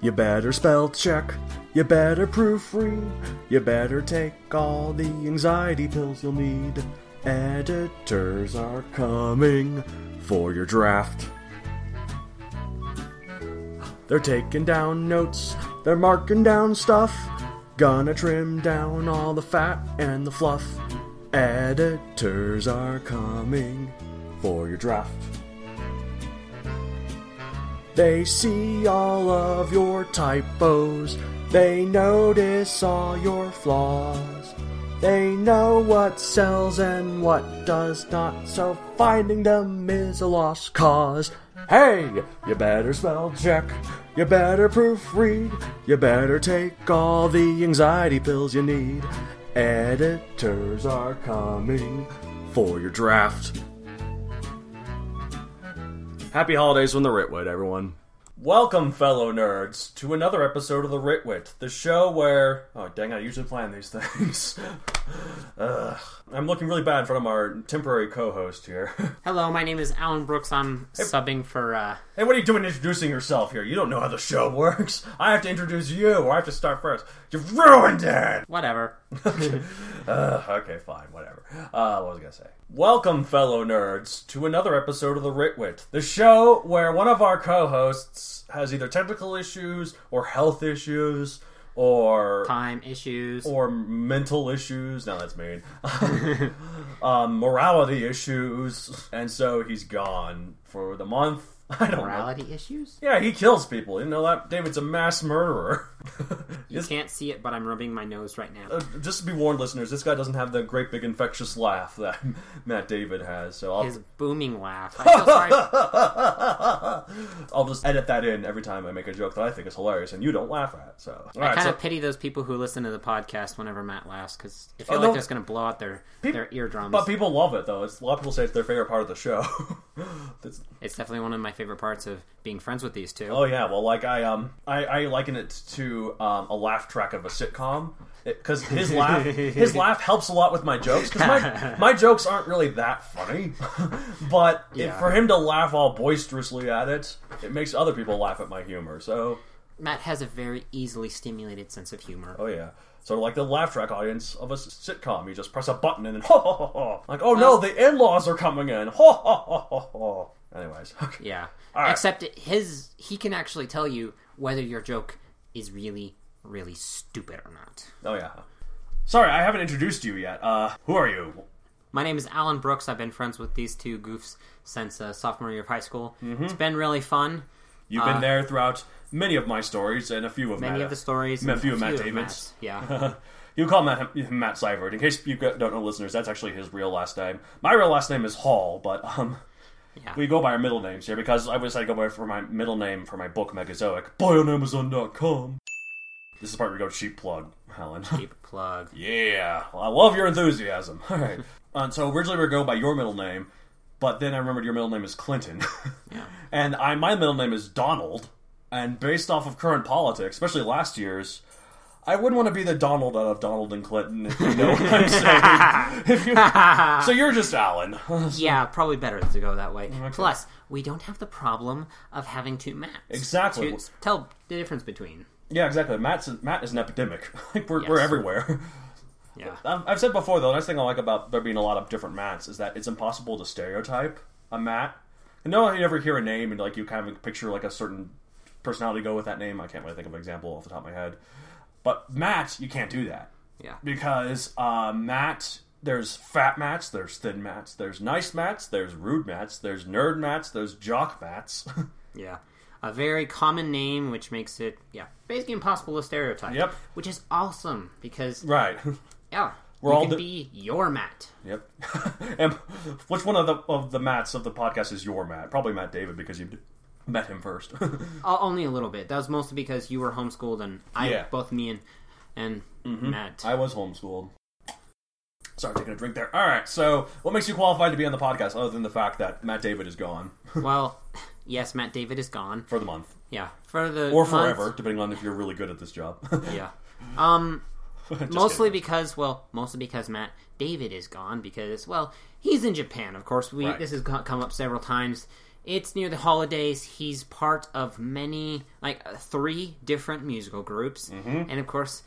You better spell check. You better proofread. You better take all the anxiety pills you'll need. Editors are coming for your draft. They're taking down notes, they're marking down stuff. Gonna trim down all the fat and the fluff. Editors are coming for your draft. They see all of your typos. They notice all your flaws. They know what sells and what does not, so finding them is a lost cause. Hey, you better spell check. You better proofread. You better take all the anxiety pills you need. Editors are coming for your draft. Happy holidays from the Ritwit, everyone. Welcome, fellow nerds, to another episode of the Ritwit, the show where. Oh, dang, I usually plan these things. Ugh. I'm looking really bad in front of our temporary co host here. Hello, my name is Allen Brooks. I'm subbing for. uh hey, what are you doing introducing yourself here? You don't know how the show works. I have to introduce you, or I have to start first. You've ruined it! Whatever. Uh, okay, fine, whatever. Uh, what was I gonna say? Welcome, fellow nerds, to another episode of the Ritwit, the show where one of our co-hosts has either technical issues or health issues or Time issues. or mental issues. No, that's mean. um, morality issues, and so he's gone for the month. I don't know. morality issues? Yeah, he kills people. You know that David's a mass murderer. You can't see it, but I'm rubbing my nose right now. Uh, just to be warned, listeners, this guy doesn't have the great big infectious laugh that Matt David has. So I'll, His booming laugh. Feel. I'll just edit that in every time I make a joke that I think is hilarious and you don't laugh at. So, all I right, kind so of pity those people who listen to the podcast whenever Matt laughs because I feel Oh, like no. that's going to blow out their their eardrums. but people love it though. It's, a lot of people say it's their favorite part of the show. That's- it's definitely one of my favorite parts of being friends with these two. oh yeah, well, like I um I, I liken it to um, a laugh track of a sitcom because his laugh his laugh helps a lot with my jokes because my my jokes aren't really that funny, but if, Yeah. for him to laugh all boisterously at it, it makes other people laugh at my humor. So. Matt has a very easily stimulated sense of humor. Oh yeah. Sort of like the laugh track audience of a s- sitcom. You just press a button and then ho ho ho ho. Like, oh no, the in-laws are coming in. Ho ho ho ho ho. Anyways. Okay. Yeah. right. Except his he can actually tell you whether your joke is really really stupid or not. Oh yeah. Sorry, I haven't introduced you yet. Uh, who are you? My name is Allen Brooks. I've been friends with these two goofs since uh, sophomore year of high school. Mm-hmm. It's been really fun. You've been there throughout many of my stories and a few of Uh, Many Matt, of the stories. a few of Matt. David's. Yeah. You call Matt Matt Seifert. In case you don't know, listeners, that's actually his real last name. My real last name is Hall, but um, Yeah. we go by our middle names here because I decided to go by for my middle name for my book Megazoic. Buy on Amazon.com. This is the part where we go cheap plug, Helen. Cheap plug. yeah, well, I love your enthusiasm. All right. Uh, so originally we were going by your middle name, but then I remembered your middle name is Clinton, Yeah. and I my middle name is Donald. And based off of current politics, especially last year's, I wouldn't want to be the Donald out of Donald and Clinton. If you know what I'm saying. You- so you're just Allen. Yeah, probably better to go that way. Plus, we don't have the problem of having two Matts. Exactly. To tell the difference between. yeah, exactly. Matt's Matt is an epidemic. Like we're, we're everywhere. Yeah. I've I've said before, though, the nice thing I like about there being a lot of different Matts is that it's impossible to stereotype a Matt. You know, you ever hear a name and like you kind of picture like a certain personality go with that name. I can't really think of an example off the top of my head. But Matt, you can't do that Yeah. because uh, Matt. There's fat mats, there's thin mats, there's nice mats, there's rude mats, there's nerd mats, there's jock mats. Yeah. A very common name, which makes it, yeah, basically impossible to stereotype. Yep. Which is awesome because, right. yeah, We're you all can be your Matt. Yep. and which one of the of the Matts of the podcast is your Matt? Probably Matt David because you met him first. Only a little bit. That was mostly because you were homeschooled and I, Yeah. Mm-hmm. both me and, and Matt. I was homeschooled. Sorry, taking a drink there. All right. So, what makes you qualified to be on the podcast, other than the fact that Matt David is gone well, yes, Matt David is gone. for the month Yeah. For the or month- forever, depending on if you're really good at this job? Yeah. Um, mostly kidding. because, well, mostly because Matt David is gone because, well, he's in Japan. Of course, we Right. this has come up several times it's near the holidays. He's part of many, like three different musical groups, Mm-hmm. and of course,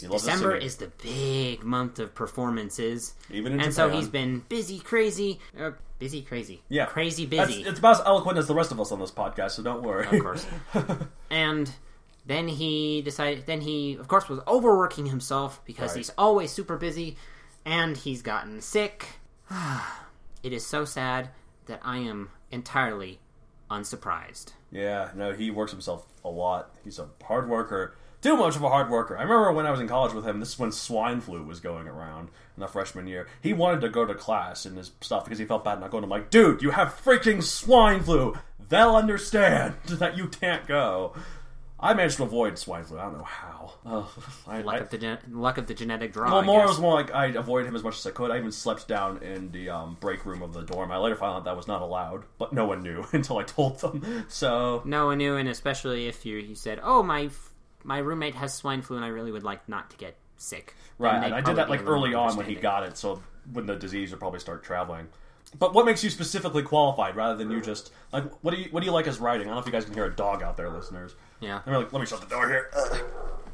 He loves the December is the big month of performances. Even in and so he's been busy, crazy, uh, busy, crazy, yeah crazy, That's- busy. it's about as eloquent as the rest of us on this podcast, so don't worry. of course. and then he decided. Then he, of course, was overworking himself because Right. he's always super busy, and he's gotten sick. it is so sad that I am entirely unsurprised. Yeah, no, he works himself a lot. He's a hard worker. Too much of a hard worker. I remember when I was in college with him, this is when swine flu was going around in the freshman year. He wanted to go to class and his stuff because he felt bad not going. I'm like, dude, you have freaking swine flu. They'll understand that you can't go. I managed to avoid swine flu. I don't know how. Ugh, I, Luck I- of the gen- luck of the genetic draw. well, more was more like I avoided him as much as I could. I even slept down in the um, break room of the dorm. I later found out that was not allowed, but no one knew until I told them. So No one knew, and especially if you you said, "Oh, my f- my roommate has swine flu, and I really would like not to get sick." Right, I did that like early on when he got it, so when the disease would probably start traveling. But what makes you specifically qualified rather than you just like what do you what do you like as writing? I don't know if you guys can hear a dog out there, listeners. Yeah. Let me, let me shut the door here. Ugh.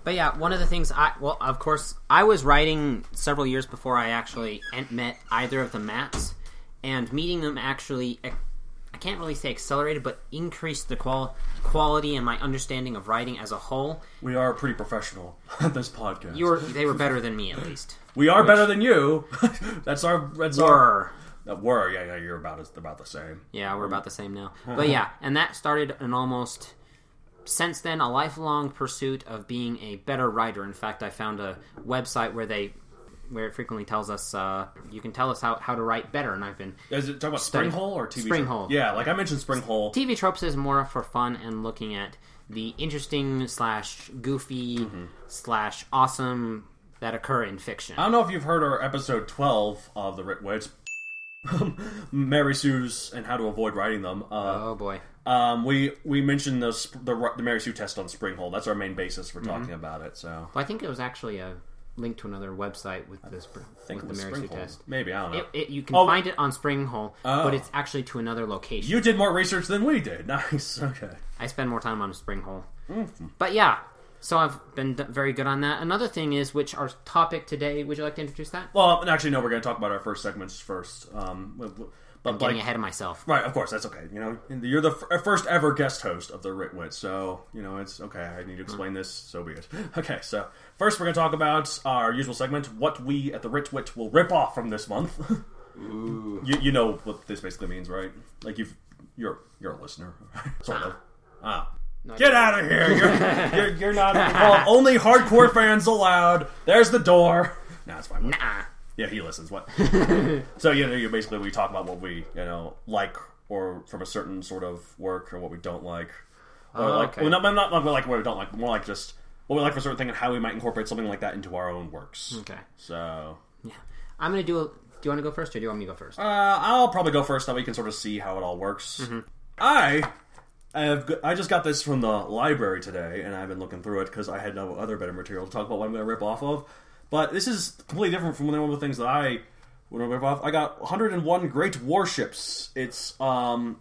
But yeah, one of the things I well, of course, I was writing several years before I actually met either of the Matts, and meeting them actually, I can't really say accelerated, but increased the qual- quality and my understanding of writing as a whole. We are pretty professional on this podcast. You were they were better than me at least. we are better than you. that's our that's our Were uh, were yeah yeah you're about about the same. yeah, we're about the same now. But yeah, and that started an almost since then a lifelong pursuit of being a better writer. In fact, I found a website where they where it frequently tells us uh, you can tell us how, how to write better, and I've been Is it talking about Study. Springhole or TV? Springhole. Yeah, like I mentioned Springhole. TV tropes is more for fun and looking at the interesting slash goofy Mm-hmm. slash awesome that occur in fiction. I don't know if you've heard our episode 12 of the Writ Wits. Mary Sue's and how to avoid writing them. Uh, oh boy. Um, we we mentioned the, sp- the the Mary Sue test on Springhole. That's our main basis for talking Mm-hmm. about it. So Well, I think it was actually a link to another website with this I think with the Mary Sue test. Maybe I don't know. It, it, you can Oh. find it on Springhole, Oh. but it's actually to another location. you did more research than we did. Nice. Okay. I spend more time on Springhole. Mm-hmm. But yeah, so I've been very good on that. Another thing is, which our topic today, would you like to introduce that? Well, actually, no. We're going to talk about our first segments first. Um, w- w- but Getting like, ahead of myself. right, of course, that's okay. You know, you're the f- first ever guest host of the Ritwit, so you know it's okay. I need to explain this, so be it. Okay, so first we're going to talk about our usual segment: what we at the Ritwit will rip off from this month. You you know what this basically means, right? Like you've you're you're a listener, sort of. Ah. No, I Get out of here! You're, you're, you're not. Well, only hardcore fans allowed. There's the door. Nah, it's fine. Nah. Yeah, he listens. What? so you know, you basically we talk about what we you know like or from a certain sort of work or what we don't like, or Oh, like okay. well, not, not like like what we don't like, more like just what we like for a certain thing and how we might incorporate something like that into our own works. Okay. So Yeah. I'm gonna do. A, do you want to go first, or do you want me to go first? uh, I'll probably go first. That we can sort of see how it all works. Mm-hmm. I. have g- I just got this from the library today, and I've been looking through it because I had no other better material to talk about what I'm going to rip off of. But this is completely different from one of the things that I would rip off. I got 101 great warships. It's um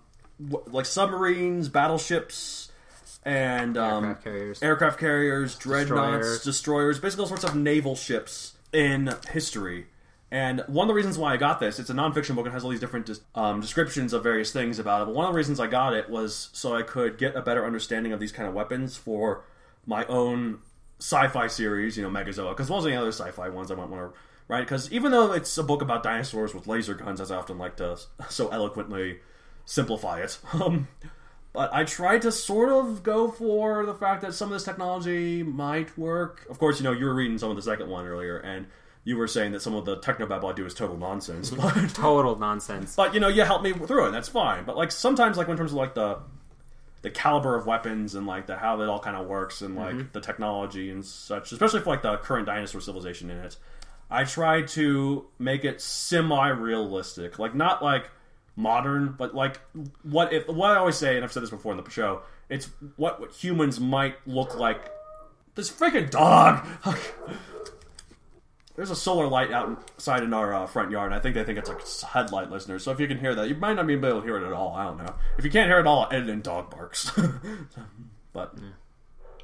like submarines, battleships, and um, Aircraft carriers. aircraft carriers, dreadnoughts, Destroyers. destroyers, basically all sorts of naval ships in history. And one of the reasons why I got this, it's a nonfiction book and has all these different um, descriptions of various things about it. But one of the reasons I got it was so I could get a better understanding of these kind of weapons for my own sci-fi series, you know, Megazoic, because most of the other sci-fi ones I might want to write. Because even though it's a book about dinosaurs with laser guns, as I often like to so eloquently simplify it, um, but I tried to sort of go for the fact that some of this technology might work. Of course, you know, you were reading some of the second one earlier, and you were saying that some of the technobabble I do is total nonsense. But, Total nonsense. but you know, you helped me through it, and that's fine. But like sometimes, like in terms of like the the caliber of weapons and like the how that all kind of works and like mm-hmm. the technology and such, especially for like the current dinosaur civilization in it, I tried to make it semi-realistic, like not like modern, but like what if what I always say, and I've said this before in the show, it's what, what humans might look like. This freaking dog. there's a solar light outside in our uh, front yard, and I think they think it's a headlight listener. So if you can hear that, you might not be able to hear it at all. I don't know. If you can't hear it at all, edit in dog barks. but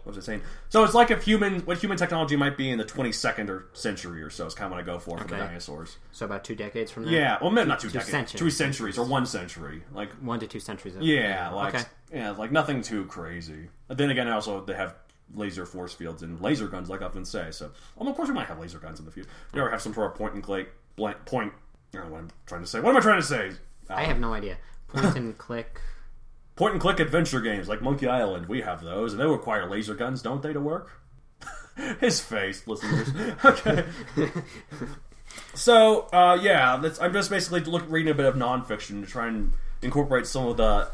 what was I saying? So it's like if human, what human technology might be in the 22nd or century or so is kind of what I go for for the dinosaurs. So about two decades from now. Yeah, well, maybe not two, decades, centuries. two centuries or one century. Like one to two centuries. Of, yeah, like okay. yeah, like nothing too crazy. But then again, also they have laser force fields and laser guns, like I often say. So, um, of course, we might have laser guns in the future. We ever have some sort of point and click blank point. I don't know what I'm trying to say. What am I trying to say? I have no idea. Point and click. point and click adventure games like Monkey Island. We have those, and they require laser guns, don't they, to work? His face, listeners. okay. so, uh, yeah, that's, I'm just basically look, reading a bit of nonfiction to try and incorporate some of the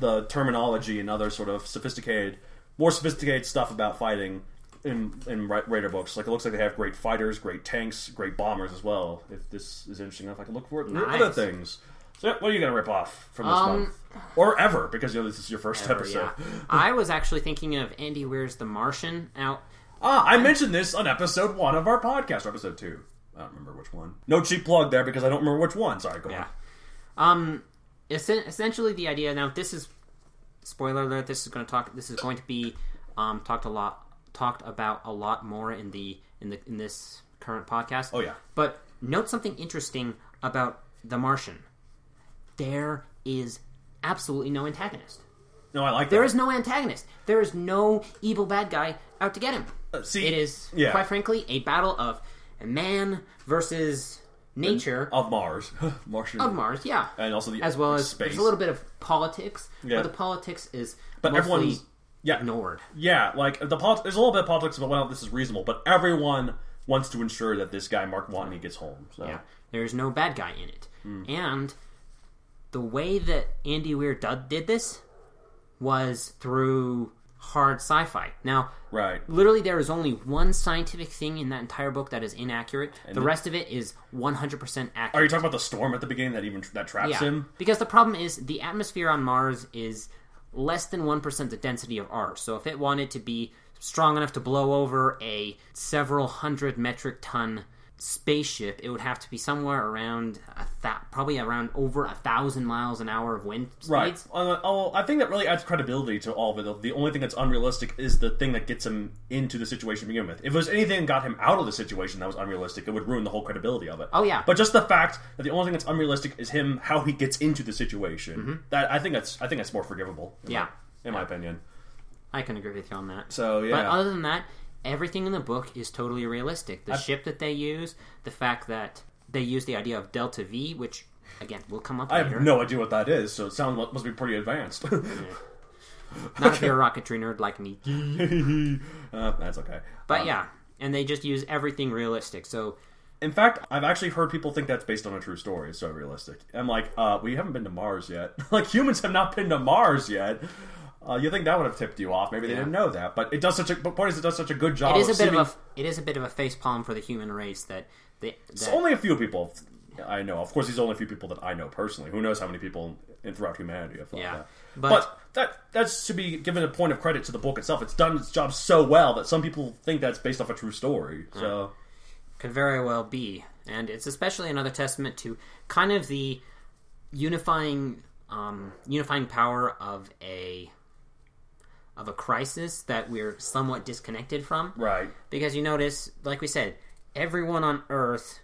the terminology and other sort of sophisticated, more sophisticated stuff about fighting in in Ra- Raider books. Like it looks like they have great fighters, great tanks, great bombers as well. If this is interesting enough, I can look for it in Nice. other things. So, yeah, what are you gonna rip off from this Um, month, or ever? Because you know this is your first Ever, episode. yeah. I was actually thinking of Andy Weir's The Martian out. Ah, I mentioned this on episode one of our podcast, or episode two. I don't remember which one. No cheap plug there because I don't remember which one. Sorry, go Yeah. on. Um, essen- essentially the idea. Now, this is spoiler alert. This is going to talk. This is going to be um, talked a lot, talked about a lot more in the in the in this current podcast. Oh yeah, But note something interesting about The Martian. There is absolutely no antagonist. no, I like There is no antagonist. There is no evil bad guy out to get him. Uh, see, It is, yeah. quite frankly, a battle of man versus nature of Mars, Martian, of Mars. Yeah, and also the as well as space. there's a little bit of politics, Yeah. but the politics is but mostly everyone's yeah, ignored. yeah. Like the polit- there's a little bit of politics about well, this is reasonable, but everyone wants to ensure that this guy Mark Watney gets home. So Yeah, there's no bad guy in it, Hmm. and the way that Andy Weir did this was through hard sci-fi. Now, right, literally, there is only one scientific thing in that entire book that is inaccurate. the rest of it is 100% accurate. are you talking about the storm at the beginning that even that traps Yeah, him? because the problem is the atmosphere on Mars is less than one percent the density of ours. So if it wanted to be strong enough to blow over a several hundred metric ton spaceship, it would have to be somewhere around a th- probably around over a thousand miles an hour of wind speeds. Right. Uh, oh, I think that really adds credibility to all of it. The only thing that's unrealistic is the thing that gets him into the situation to begin with. If it was anything that got him out of the situation that was unrealistic, it would ruin the whole credibility of it. Oh, yeah. But just the fact that the only thing that's unrealistic is him how he gets into the situation. That I think that's I think that's more forgivable. in Mm-hmm. Yeah. my- in my opinion. I can agree with you on that. So yeah. But other than that, everything in the book is totally realistic. The ship that they use, the fact that they use the idea of delta V, which again will come up with. I later. have no idea what that is, so it sounds must be pretty advanced. Not if you're a rocketry nerd like me. uh, that's okay. But Um, yeah, and they just use everything realistic. So In fact, I've actually heard people think that's based on a true story. It's so realistic. I'm like, uh, we haven't been to Mars yet. like humans have not been to Mars yet. Uh, you think that would have tipped you off? Maybe they Yeah. didn't know that, but it does such a. But point is, it does such a good job. it is a bit seeming- of a it is a bit of a face palm for the human race that they It's that, only a few people I know. Of course, these are only a few people that I know personally. Who knows how many people in throughout humanity have thought Yeah. that. But- But, that that's to be given a point of credit to the book itself. It's done its job so well that some people think that's based off a true story. So could very well be, and it's especially another testament to kind of the unifying um, unifying power of a of a crisis that we're somewhat disconnected from. right, Because you notice, like we said, everyone on Earth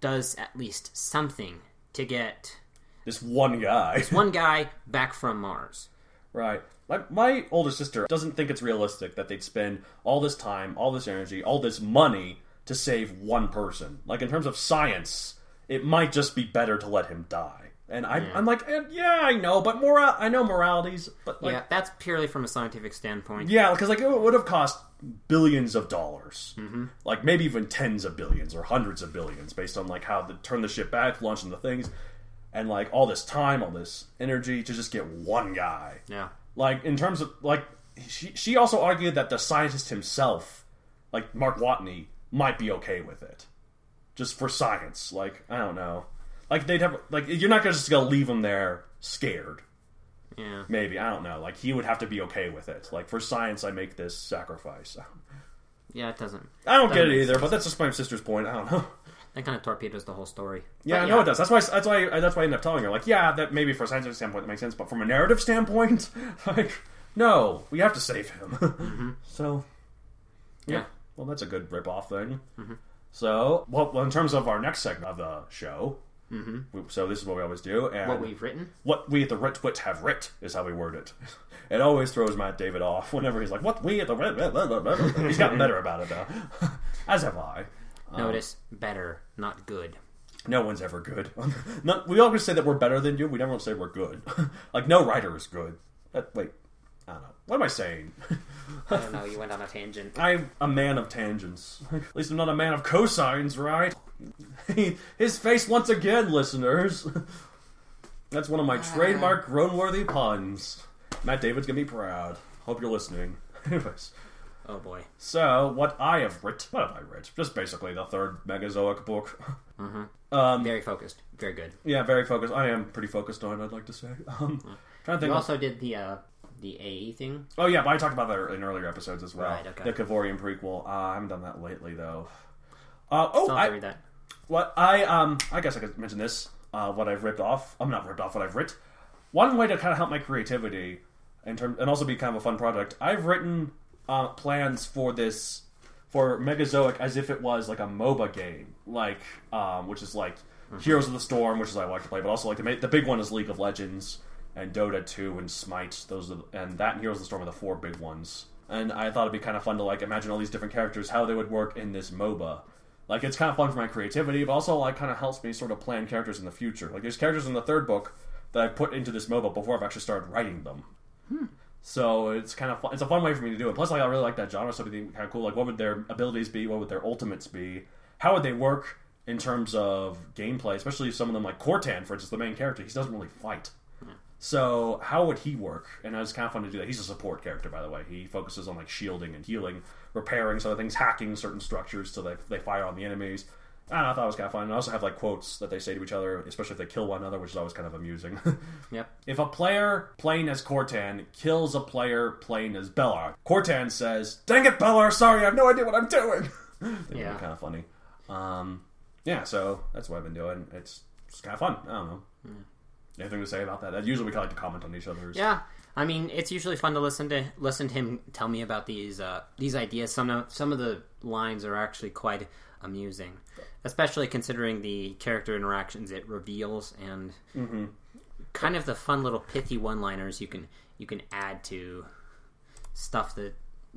does at least something to get this one guy. This one guy back from Mars. Right. Like my older sister doesn't think it's realistic that they'd spend all this time, all this energy, all this money to save one person. Like in terms of science, it might just be better to let him die. And I, I'm like, eh, yeah, I know, but moral, I know moralities, but like, yeah, that's purely from a scientific standpoint. yeah, because like it would have cost billions of dollars, mm-hmm. like maybe even tens of billions or hundreds of billions, based on like how to turn the ship back, launching the things, and like all this time, all this energy to just get one guy Yeah. like in terms of like she she also argued that the scientist himself like mark watney might be okay with it just for science like i don't know like they'd have like you're not gonna just gonna leave him there scared Yeah. maybe i don't know like he would have to be okay with it like for science i make this sacrifice Yeah, it doesn't. I don't get it either, but that's just my sister's point. I don't know. That kind of torpedoes the whole story. Yeah, But I know it does. That's why. That's why. That's why I end up telling her, like, yeah, that maybe for a scientific standpoint that makes sense, but from a narrative standpoint, like, no, we have to save him. Mm-hmm. So, yeah. Yeah. Well, that's a good rip-off thing. Mm-hmm. So, well, well, in terms of our next segment of the show, Mm-hmm. we, so this is what we always do, and What we've written. what we at the Wit have writ is how we word it. It always throws Matt David off whenever he's like, "What we at the Writ." blah, blah, blah, blah." He's gotten better about it now, as have I. Um, Notice better, not good. No one's ever good. Not, we always say that we're better than you. We never say we're good. like no writer is good. That, wait, I don't know. What am I saying? I don't know. You went on a tangent. I'm a man of tangents. At least I'm not a man of cosines, right? His face once again, listeners. That's one of my trademark groan-worthy puns. Matt David's gonna be proud. Hope you're listening. Anyways. Oh boy. So, what I have writ, what have I writ? Just basically the third Megazoic book. Very focused. Very good. Yeah, very focused. I am pretty focused on it, I'd like to say. Um, trying to think. You of- also did the uh, the AE thing. oh yeah, but I talked about that in earlier episodes as well. Right, okay. The Kavorian prequel. Uh, I haven't done that lately though. Uh, oh, Don't have to I, read that. what I um, I guess I could mention this. Uh, what I've ripped off. I'm not ripped off. What I've writ. One way to kind of help my creativity, in term, and also be kind of a fun project. I've written uh, plans for this for Megazoic as if it was like a MOBA game, like um, which is like Heroes of the Storm, which is I like to play, but also like the, the big one is League of Legends and Dota 2 and Smite. Those are the, and that and Heroes of the Storm are the four big ones. And I thought it'd be kind of fun to like imagine all these different characters, how they would work in this MOBA. Like it's kind of fun for my creativity, but also like kind of helps me sort of plan characters in the future. Like there's characters in the third book that I put into this MOBA before I've actually started writing them. Hmm. So it's kind of fun. It's a fun way for me to do it. Plus, like I really like that genre, so it'd be kind of cool. Like, what would their abilities be? What would their ultimates be? How would they work in terms of gameplay? Especially if some of them, like Cortan, for instance, the main character. He doesn't really fight. So how would he work? And it's kind of fun to do that. He's a support character, by the way. He focuses on like shielding and healing, repairing some of things, hacking certain structures so they they fire on the enemies. And I thought it was kind of fun. And I also have like quotes that they say to each other, especially if they kill one another, which is always kind of amusing. Yep. If a player playing as Cortan kills a player playing as Bellar, Cortan says, "Dang it, Bellar! Sorry, I have no idea what I'm doing." That'd Yeah. be kind of funny. Um, yeah, so that's what I've been doing. It's, it's kind of fun. I don't know. Anything to say about that? Usually, we kind of like to comment on each other's. Yeah. I mean, it's usually fun to listen to listen to him tell me about these uh, these ideas. Some of some of the lines are actually quite amusing, especially considering the character interactions it reveals and kind of the fun little pithy one-liners you can you can add to stuff that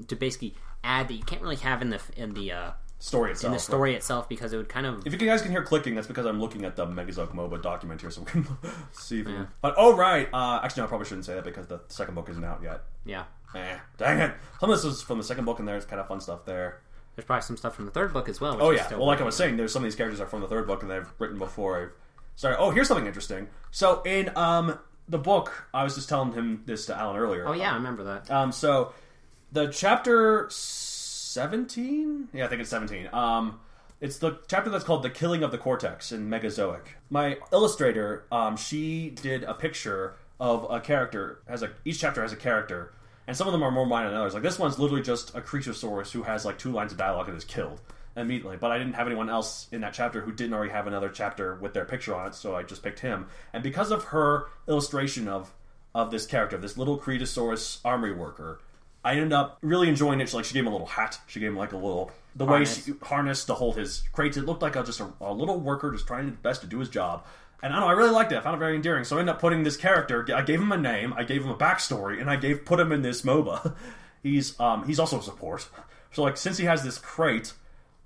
to basically add that you can't really have in the in the uh, story in itself. the story itself because it would kind of If you guys can hear clicking, that's because I'm looking at the Megazoic MOBA document here, so we can see. If Yeah. But oh right, uh, actually, no, I probably shouldn't say that because the second book isn't out yet. yeah. Eh, dang it! Some of this is from the second book, and there's kind of fun stuff there. There's probably some stuff from the third book as well. Which Oh yeah. Well, like I was saying, there's some of these characters are from the third book, and they've written before. I've sorry. Oh, here's something interesting. So in um the book, I was just telling him this to Allen earlier. Oh yeah, I remember that. Um, so the chapter seventeen, yeah, I think it's seventeen. Um, it's the chapter that's called "The Killing of the Cortex" in Megazoic. My illustrator, um, she did a picture of a character. Has a each chapter has a character, and some of them are more minor than others. Like this one's literally just a creature source who has like two lines of dialogue and is killed immediately. But I didn't have anyone else in that chapter who didn't already have another chapter with their picture on it, so I just picked him. And because of her illustration of of this character, this little Kritosaurus armory worker, I ended up really enjoying it. She, like she gave him a little hat. She gave him like a little the Harness. way she harness to hold his crates. It looked like a, just a, a little worker just trying his best to do his job. And I don't know, I really liked it. I found it very endearing. So I ended up putting this character. I gave him a name. I gave him a backstory, and I gave put him in this MOBA. He's um he's also a support. So like since he has this crate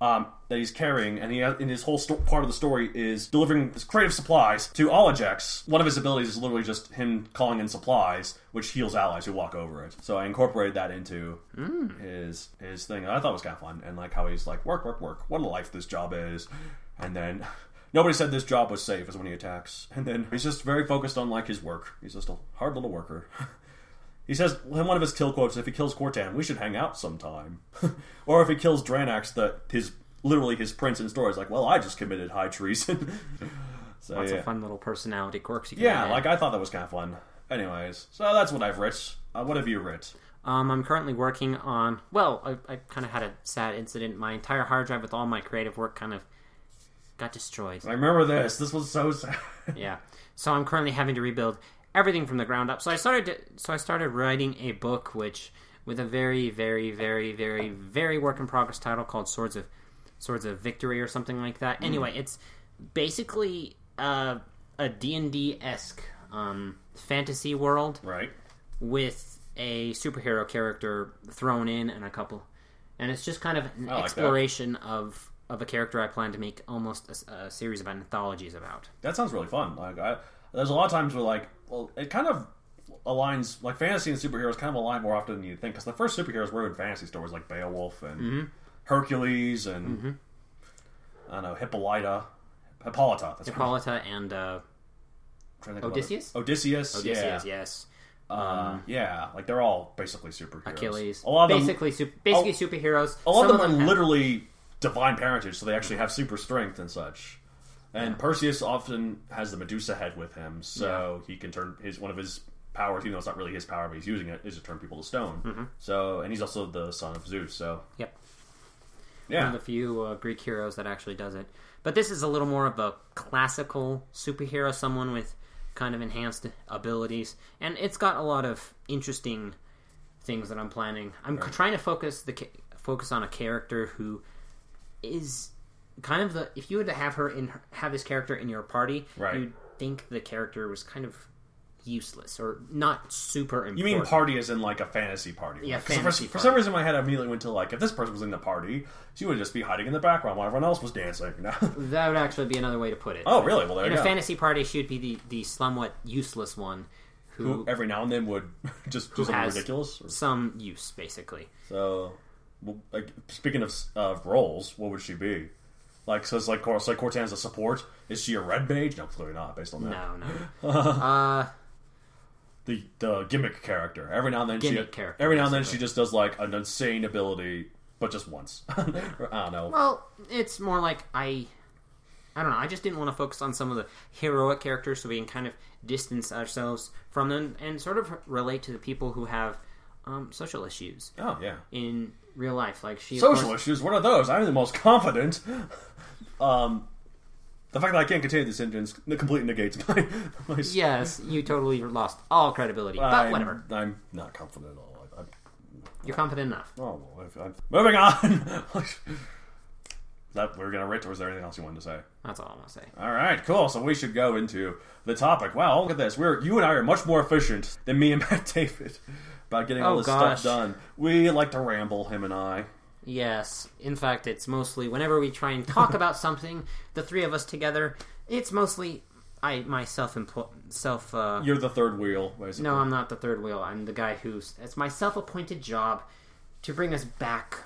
um, that he's carrying, and he has, in his whole sto- part of the story is delivering of supplies to Olajex. One of his abilities is literally just him calling in supplies, which heals allies who walk over it. So I incorporated that into his his thing. I thought was kind of fun, and like how he's like work, work, work. What a life this job is, and then. Nobody said this job was safe, is when he attacks. And then he's just very focused on like his work. He's just a hard little worker. He says in one of his kill quotes, "If he kills Cortan, we should hang out sometime." or if he kills Dranax, that his literally his prince in story is like, "Well, I just committed high treason." so Lots yeah, of fun little personality quirks you can yeah, like I thought that was kind of fun. Anyways, so that's what I've writ. Uh, what have you writ? Um, I'm currently working on. Well, I, I kind of had a sad incident. My entire hard drive with all my creative work kind of got destroyed. I remember this. This was so sad. yeah. So I'm currently having to rebuild everything from the ground up. So I started. To, so I started writing a book, which with a very, very, very, very, very work in progress title called Swords of Swords of Victory or something like that. Anyway, it's basically uh, a D and D esque um, fantasy world right. with a superhero character thrown in and a couple, and it's just kind of an like that. exploration of of a character I plan to make almost a series of anthologies about. That sounds really fun. Like, I, there's a lot of times where like, well, it kind of aligns like fantasy and superheroes kind of align more often than you think because the first superheroes were in fantasy stories like Beowulf and Mm-hmm. Hercules and I don't know Hippolyta, Hippolyta. That's Hippolyta and uh, Odysseus? Odysseus. Odysseus, Yeah. yes. Uh, yeah. Like they're all basically superheroes. Achilles. A lot of them, basically, su- basically superheroes. a lot Some of them are have- literally divine parentage, so they actually have super strength and such. And Perseus often has the Medusa head with him, so he can turn his one of his powers, even though it's not really his power, but he's using it, is to turn people to stone. Mm-hmm. So, and he's also the son of Zeus. So, Yep. yeah, One of the few uh, Greek heroes that actually does it. But this is a little more of a classical superhero, someone with kind of enhanced abilities, and it's got a lot of interesting things that I'm planning. I'm c- trying to focus the focus on a character who is kind of the if you were to have her in have this character in your party, Right. you'd think the character was kind of useless or not super important. You mean party as in like a fantasy party? Yeah, 'cause fantasy for, for some reason, my head immediately went to like, if this person was in the party, she would just be hiding in the background while everyone else was dancing. That would actually be another way to put it. oh, really? Well, in a go. fantasy party, she would be the, the somewhat useless one who, Who every now and then would just do something ridiculous. Or- some use, basically. So, well, like, speaking of uh, roles, what would she be? Like, so it's like, so like Cortan's a support. Is she a red mage? No, clearly not. Based on that, No, no. uh, the the gimmick character. Every now and then, Gimmick she character, every now and then she just does like an insane ability, but just once. I don't know. well, it's more like I. I don't know. I just didn't want to focus on some of the heroic characters so we can kind of distance ourselves from them and sort of relate to the people who have um, social issues oh yeah, in real life. Like she, social course- issues. What are those? I'm the most confident. Um, the fact that I can't continue this sentence completely negates my. my Yes, you totally lost all credibility. But I'm, whatever. I'm not confident at all. I, I, You're confident enough. Oh, well, if I'm, moving on. that we're gonna rate, or is there anything else you wanted to say? That's all I want to say. All right, cool. So we should go into the topic. Wow, look at this. We're you and I are much more efficient than me and Matt David about getting all Oh, this gosh. stuff done. We like to ramble, him and I. Yes. In fact, it's mostly whenever we try and talk about something, the three of us together, it's mostly I my self self. Uh, You're the third wheel, basically. no, I'm not the third wheel. I'm the guy who's. It's my self-appointed job to bring us back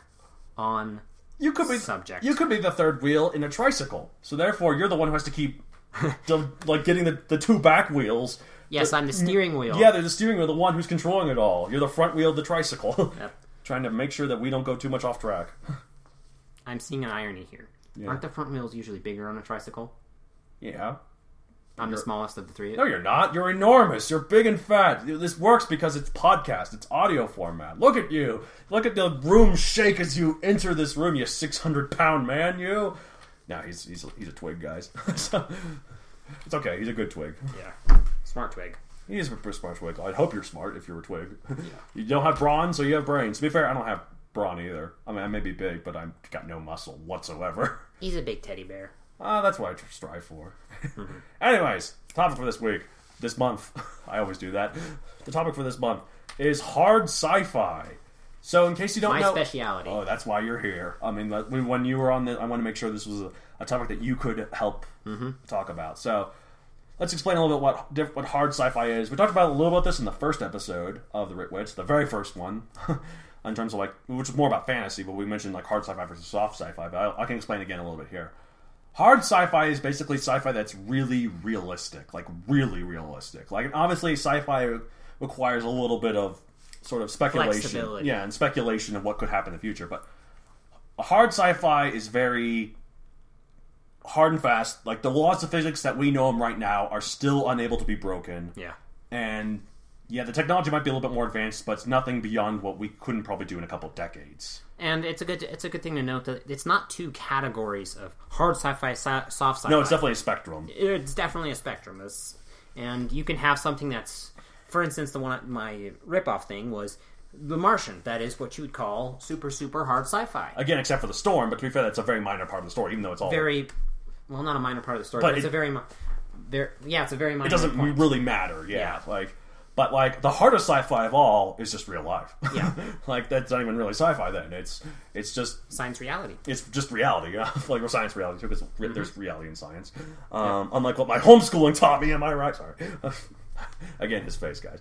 on. you could be subject. You could be the third wheel in a tricycle. So therefore, you're the one who has to keep, the, like, getting the, the two back wheels. Yes, I'm the steering wheel. Yeah, they're the steering wheel, the one who's controlling it all. You're the front wheel of the tricycle, Yep. trying to make sure that we don't go too much off track. I'm seeing an irony here. Yeah. Aren't the front wheels usually bigger on a tricycle? Yeah. I'm the smallest of the three. No, you're not. You're enormous. You're big and fat. This works because it's podcast. It's audio format. Look at you. Look at the room shake as you enter this room. You 600 pound man. You. No, he's he's a, he's a twig, guys. so, it's okay. He's a good twig. Yeah. Smart twig. He is a smart twig. I'd hope you're smart if you're a twig. you don't have brawn, so you have brains. To be fair, I don't have brawn either. I mean, I may be big, but I've got no muscle whatsoever. He's a big teddy bear. Uh, that's what I strive for. Anyways, topic for this week, this month. I always do that. The topic for this month is hard sci-fi. So, in case you don't know, My know, speciality. oh, that's why you're here. I mean, when when you were on the, I want to make sure this was a, a topic that you could help Mm-hmm. talk about. So, let's explain a little bit what what hard sci-fi is. We talked about a little about this in the first episode of the Ritwits, the very first one, in terms of like, which is more about fantasy, but we mentioned like hard sci-fi versus soft sci-fi. But I, I can explain again a little bit here. Hard sci-fi is basically sci-fi that's really realistic, like really realistic. Like obviously, sci-fi requires a little bit of sort of speculation, yeah, and speculation of what could happen in the future. But a hard sci-fi is very hard and fast. Like the laws of physics that we know them right now are still unable to be broken, Yeah. and yeah, the technology might be a little bit more advanced, but it's nothing beyond what we couldn't probably do in a couple decades. And it's a good it's a good thing to note that it's not two categories of hard sci-fi, soft sci-fi. No, it's definitely a spectrum. it's definitely a spectrum. It's, and you can have something that's, for instance, the one my ripoff thing was The Martian. That is what you would call super super hard sci-fi. Again, except for the storm, but to be fair, that's a very minor part of the story, even though it's all. Very, well, not a minor part of the story, But but, it's a very, very yeah, it's a very minor. it doesn't really matter, yeah. Yeah. Like, but like the hardest sci-fi of all is just real life. Yeah. like that's not even really sci-fi. Then it's it's just science reality. it's just reality, yeah. like or science reality too, because Mm-hmm. there's reality in science. Um, Unlike what my homeschooling taught me. Am I right? Sorry. Again, his face, guys.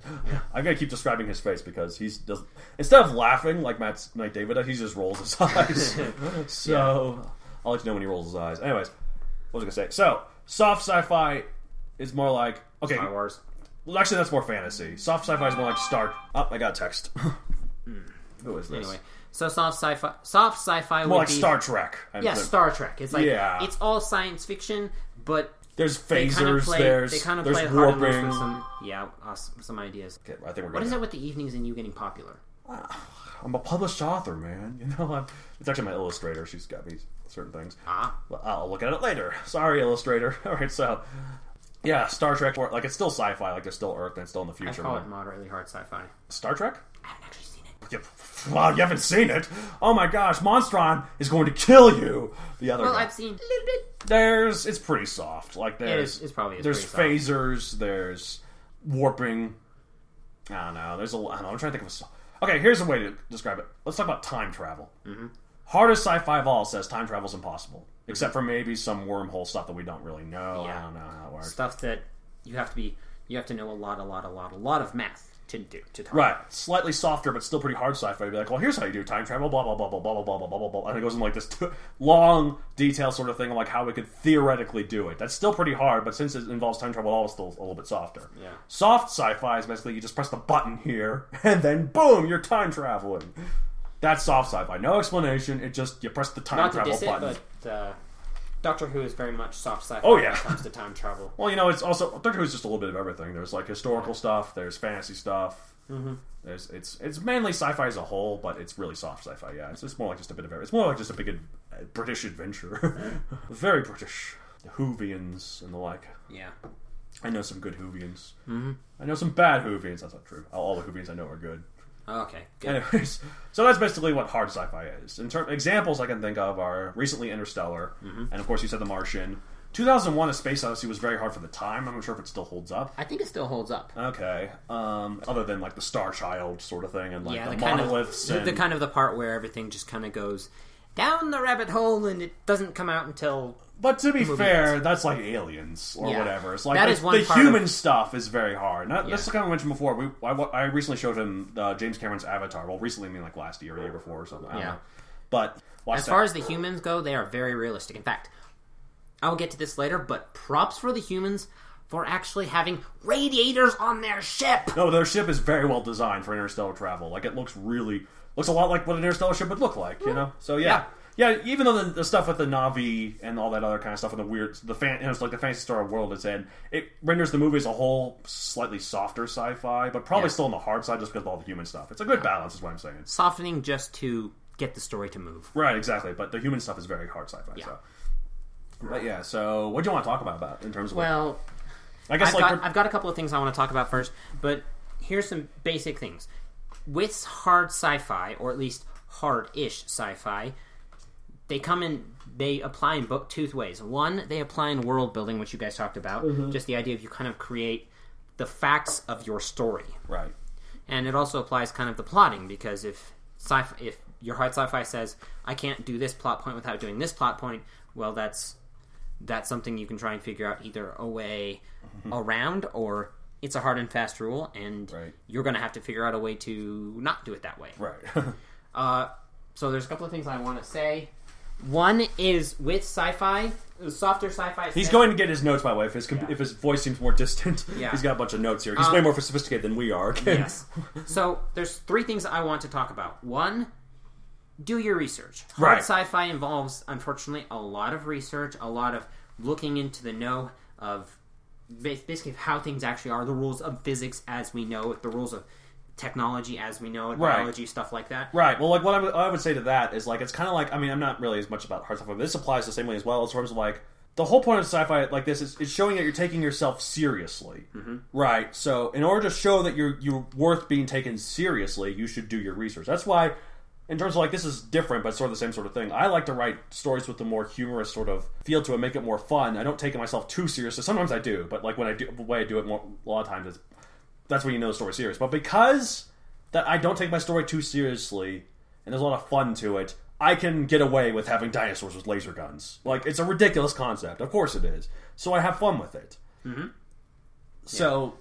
I'm gonna keep describing his face because he's does instead of laughing like Matt like David he just rolls his eyes. so I'll let you know when he rolls his eyes. Anyways, what was I gonna say? So soft sci-fi is more like okay. Star Wars. Well, actually, that's more fantasy. Soft sci-fi is more like Star. Oh, I got a text. Who is this? Anyway, so soft sci-fi, soft sci-fi more like be Star Trek. I'm yeah, thinking. Star Trek. It's like Yeah. it's all science fiction, but There's they kind of phasers. play there's they kind of there's play hard and warping. with some yeah uh, some ideas. Okay, I think we're What is it with the evenings and you getting popular? I'm a published author, man. You know, I'm, it's actually my illustrator. She's got me certain things. Ah, I'll look at it later. Sorry, illustrator. All right, so yeah, Star Trek. Like it's still sci-fi. Like there's still Earth and it's still in the I future. call it moderately hard sci-fi. Star Trek. I haven't actually seen it. Yeah, Wow, you haven't seen it? Oh my gosh, Monstron is going to kill you. The other Well, guy. I've seen a little bit. There's it's pretty soft. Like there's is- it's probably- there's phasers, there's warping. I don't know. There's a I don't know. I'm trying to think of a. Okay, here's a way to describe it. Let's talk about time travel. Mm-hmm. Hardest sci-fi of all says time travel's impossible, except for maybe some wormhole stuff that we don't really know. I Yeah. don't know how it works. Stuff that you have to be, you have to know a lot, a lot, a lot, a lot of math to do to talk. Right, slightly softer, but still pretty hard sci-fi. You'd be like, well, here's how you do time travel, blah blah blah blah blah blah blah blah blah blah, and it goes in like this t- long, detailed sort of thing, like how we could theoretically do it. That's still pretty hard, but since it involves time travel, it's still a little bit softer. Yeah. Soft sci-fi is basically you just press the button here, and then boom, you're time traveling. That's soft sci-fi. No explanation. It just you press the time Not to travel diss it, button. but uh, Doctor Who is very much soft sci-fi Oh, when yeah. it comes to time travel. Well, you know, it's also Doctor Who's just a little bit of everything. There's like historical stuff. There's fantasy stuff. Mm-hmm. There's it's it's mainly sci-fi as a whole, but it's really soft sci-fi. Yeah, it's just more like just a bit of everything. It's more like just a big uh, British adventure, very British. The Whovians and the like. Yeah. I know some good Whovians. Mm-hmm. I know some bad Whovians. That's not true. All, all the Whovians I know are good. Okay. Good. Anyways, so that's basically what hard sci-fi is. In term, examples I can think of are recently Interstellar, Mm-hmm. and of course you said The Martian. 2001: A Space Odyssey was very hard for the time. I'm not sure if it still holds up. I think it still holds up. Okay. Um, other than like the Star Child sort of thing, and like yeah, the, the kind of monoliths, the, and the kind of the part where everything just kind of goes down the rabbit hole and it doesn't come out until But to be movie fair, that's like aliens or Yeah. whatever. It's like That the, is one the part human of- stuff is very hard. Now, That's Yeah. kind of mentioned before. We I, I recently showed him uh, James Cameron's Avatar. Well, recently I mean like last year or the year before or something. I don't Yeah. know. But watch as that. far as the humans go, they are very realistic. In fact, I'll get to this later, but props for the humans for actually having radiators on their ship. No, their ship is very well designed for interstellar travel. Like it looks really looks a lot like what an interstellar ship would look like, you know. So yeah, yeah. even though the, the stuff with the Na'vi and all that other kind of stuff and the weird, the fan, it's like the fantasy star world it's in, it renders the movie as a whole slightly softer sci-fi, but probably Yeah. still on the hard side just because of all the human stuff. It's a good balance, is what I'm saying. Softening just to get the story to move. Right, exactly. But the human stuff is very hard sci-fi. Yeah. So. But yeah, so what do you want to talk about, about in terms of? Well, I guess I've like got, I've got a couple of things I want to talk about first, but here's some basic things. With hard sci-fi, or at least hard-ish sci-fi, they come in. They apply in both two ways. One, they apply in world building, which you guys talked about, Mm-hmm. just the idea of you kind of create the facts of your story, right. and it also applies kind of the plotting because if sci if your hard sci-fi says I can't do this plot point without doing this plot point, well, that's that's something you can try and figure out either a way around or it's a hard and fast rule, and Right. you're going to have to figure out a way to not do it that way. Right. Uh, so there's a couple of things I want to say. One is with sci-fi, softer sci-fi. He's going to get his notes by the way. If his Yeah. if his voice seems more distant, Yeah. he's got a bunch of notes here. He's Um, way more sophisticated than we are. Okay? Yes. So there's three things I want to talk about. One, do your research. Hard Right. sci-fi involves, unfortunately, a lot of research, a lot of looking into the know of ba- basically how things actually are, the rules of physics as we know it, the rules of technology as we know it, Right. biology stuff like that. Right. Well, like what I would, I would say to that is like it's kind of like I mean I'm not really as much about hard sci-fi, but this applies the same way as well in terms of like the whole point of sci-fi like this is, is showing that you're taking yourself seriously. Mm-hmm. Right. So in order to show that you're you're worth being taken seriously, you should do your research. That's why. In terms of like this is different, but sort of the same sort of thing. I like to write stories with a more humorous sort of feel to it, make it more fun. I don't take myself too seriously. Sometimes I do, but like when I do the way I do it, more a lot of times it's that's when you know the story's serious. But because that I don't take my story too seriously, and there's a lot of fun to it, I can get away with having dinosaurs with laser guns. Like it's a ridiculous concept, of course it is. So I have fun with it. Mm-hmm. So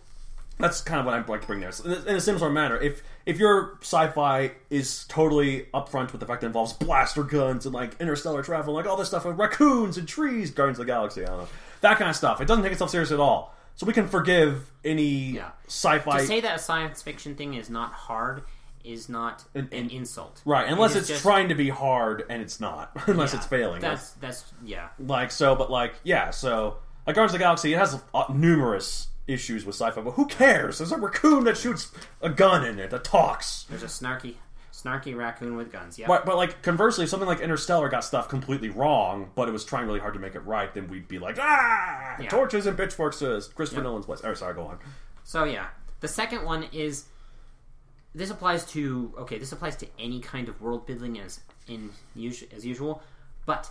that's kind of what I'd like to bring there. In a similar manner, if if your sci-fi is totally upfront with the fact that it involves blaster guns and like interstellar travel, like all this stuff with raccoons and trees, Guardians of the Galaxy, I don't know, that kind of stuff, it doesn't take itself serious at all. So we can forgive any Yeah. sci-fi To say that a science fiction thing is not hard is not an, an- insult. Right, unless It it's just- trying to be hard and it's not. unless yeah, it's failing. That's that's yeah. like so, but like yeah, so like Guardians of the Galaxy, it has uh, numerous issues with sci-fi, but who cares? There's a raccoon that shoots a gun in it that talks. There's a snarky snarky raccoon with guns. Yeah. But, but like conversely, if something like Interstellar got stuff completely wrong, but it was trying really hard to make it right, then we'd be like, ah, Yeah. torches and pitchforks to Christopher Yep. Nolan's place. Oh, sorry, go on. So yeah, the second one is this applies to okay, this applies to any kind of world building as in as usual, but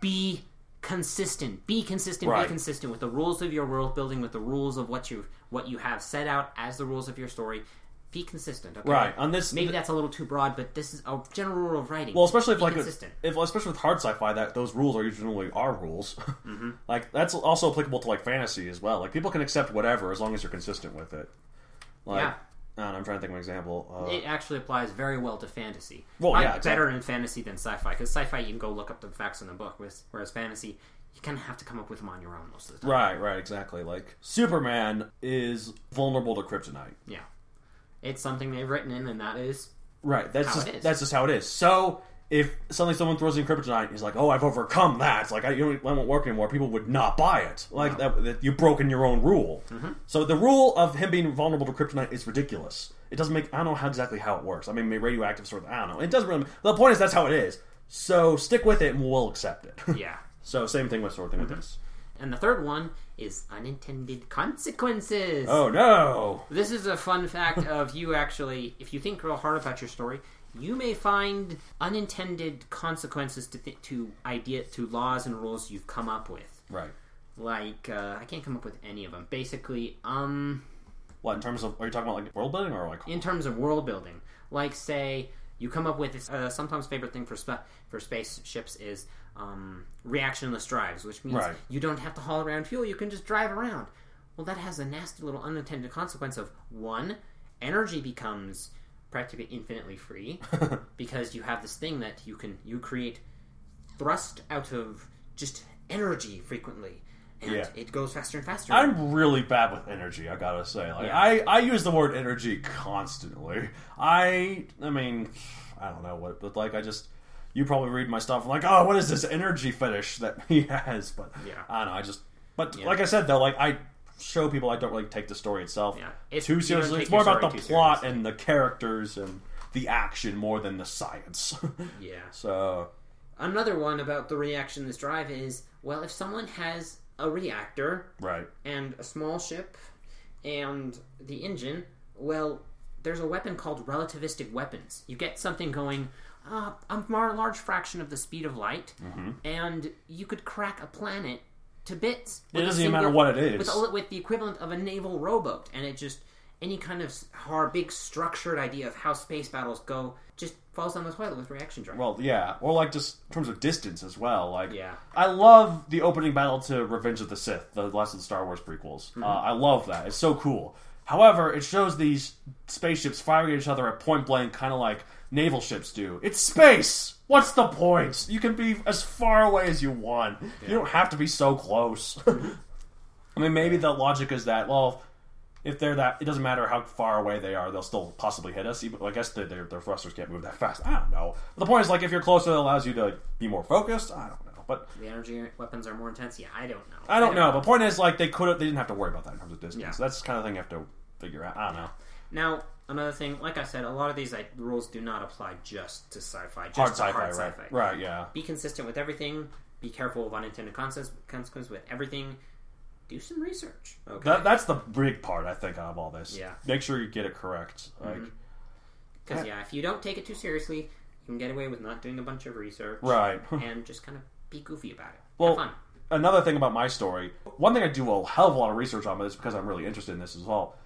be consistent. Be consistent. Right. Be consistent with the rules of your world building, with the rules of what you what you have set out as the rules of your story. Be consistent. Okay? Right on this, Maybe that's a little too broad, but this is a general rule of writing. Well, especially if Be like consistent. if especially with hard sci-fi, that those rules are usually our rules. Mm-hmm. like that's also applicable to like fantasy as well. Like people can accept whatever as long as you're consistent with it. Like, Yeah. Know, I'm trying to think of an example. Uh, it actually applies very well to fantasy. Well, yeah, exactly. better in fantasy than sci-fi because sci-fi you can go look up the facts in the book, whereas fantasy you kind of have to come up with them on your own most of the time. right, right, exactly. Like Superman is vulnerable to kryptonite. Yeah, it's something they've written in, and that is Right. That's How just it is. that's just how it is. So if suddenly someone throws in kryptonite, he's like, "Oh, I've overcome that." It's like I, you know, I won't work anymore. People would not buy it. Like that, that you've broken your own rule. Mm-hmm. So the rule of him being vulnerable to kryptonite is ridiculous. It doesn't make. I don't know how exactly how it works. I mean, maybe radioactive sort of. I don't know. It doesn't really. The point is that's how it is. So stick with it, and we'll accept it. yeah. so same thing with sort of thing Mm-hmm. with this. And the third one is unintended consequences. Oh no! This is a fun fact of you actually, if you think real hard about your story, you may find unintended consequences to th- to idea to laws and rules you've come up with. Right. Like uh, I can't come up with any of them. Basically, um, What in terms of? Are you talking about like world building or like? in terms of world building, like say you come up with this, uh, sometimes favorite thing for spa- for spaceships is um, reactionless drives, which means Right. you don't have to haul around fuel; you can just drive around. Well, that has a nasty little unintended consequence of one, energy becomes practically infinitely free because you have this thing that you can you create thrust out of just energy frequently, and Yeah. it goes faster and faster. I'm really bad with energy. I gotta say, like Yeah. I, I use the word energy constantly. I, I mean, I don't know what, but like I just, you probably read my stuff I'm like, oh, what is this energy fetish that he has? But Yeah. I don't know. I just, but Yeah. like I said though, like I show people I don't really take the story itself Yeah. It's- too seriously. It's more about the plot seriously. and the characters and the action more than the science. yeah. so Another one about the reaction this drive is well, if someone has a reactor right, and a small ship and the engine, well, there's a weapon called relativistic weapons. You get something going uh, a more large fraction of the speed of light, Mm-hmm. and you could crack a planet to bits. It doesn't even matter what it is. With, with the equivalent of a naval rowboat, and it just any kind of hard, big structured idea of how space battles go just falls down the toilet with reaction drive. Well, yeah, or like just in terms of distance as well. Like, Yeah. I love the opening battle to Revenge of the Sith, the last of the Star Wars prequels. Mm-hmm. Uh, I love that; it's so cool. However, it shows these spaceships firing at each other at point blank, kind of like naval ships do. It's space. What's the point? You can be as far away as you want. You don't have to be so close. I mean, maybe the logic is that well, if they're that, it doesn't matter how far away they are; they'll still possibly hit us. Even, I guess their their thrusters can't move that fast. I don't know. But the point is, like, if you're closer, it allows you to be more focused. I don't know. But The energy weapons are more intense. Yeah, I don't know. I don't know. But the point is, like, they could they didn't have to worry about that in terms of distance. Yeah. So That's the kind of thing you have to figure out. I don't know. Now, another thing, like I said, a lot of these like, rules do not apply just to sci-fi. Just Hard sci-fi, hard right? sci-fi. Right, yeah. Be consistent with everything. Be careful of unintended consequences with everything. Do some research. Okay. That, that's the big part, I think, out of all this. Yeah. Make sure you get it correct. Like, mm-hmm. Because yeah, if you don't take it too seriously, you can get away with not doing a bunch of research. right. And just kind of be goofy about it. Well, another thing about my story, one thing I do a hell of a lot of research on, but it's because I'm really interested in this as well.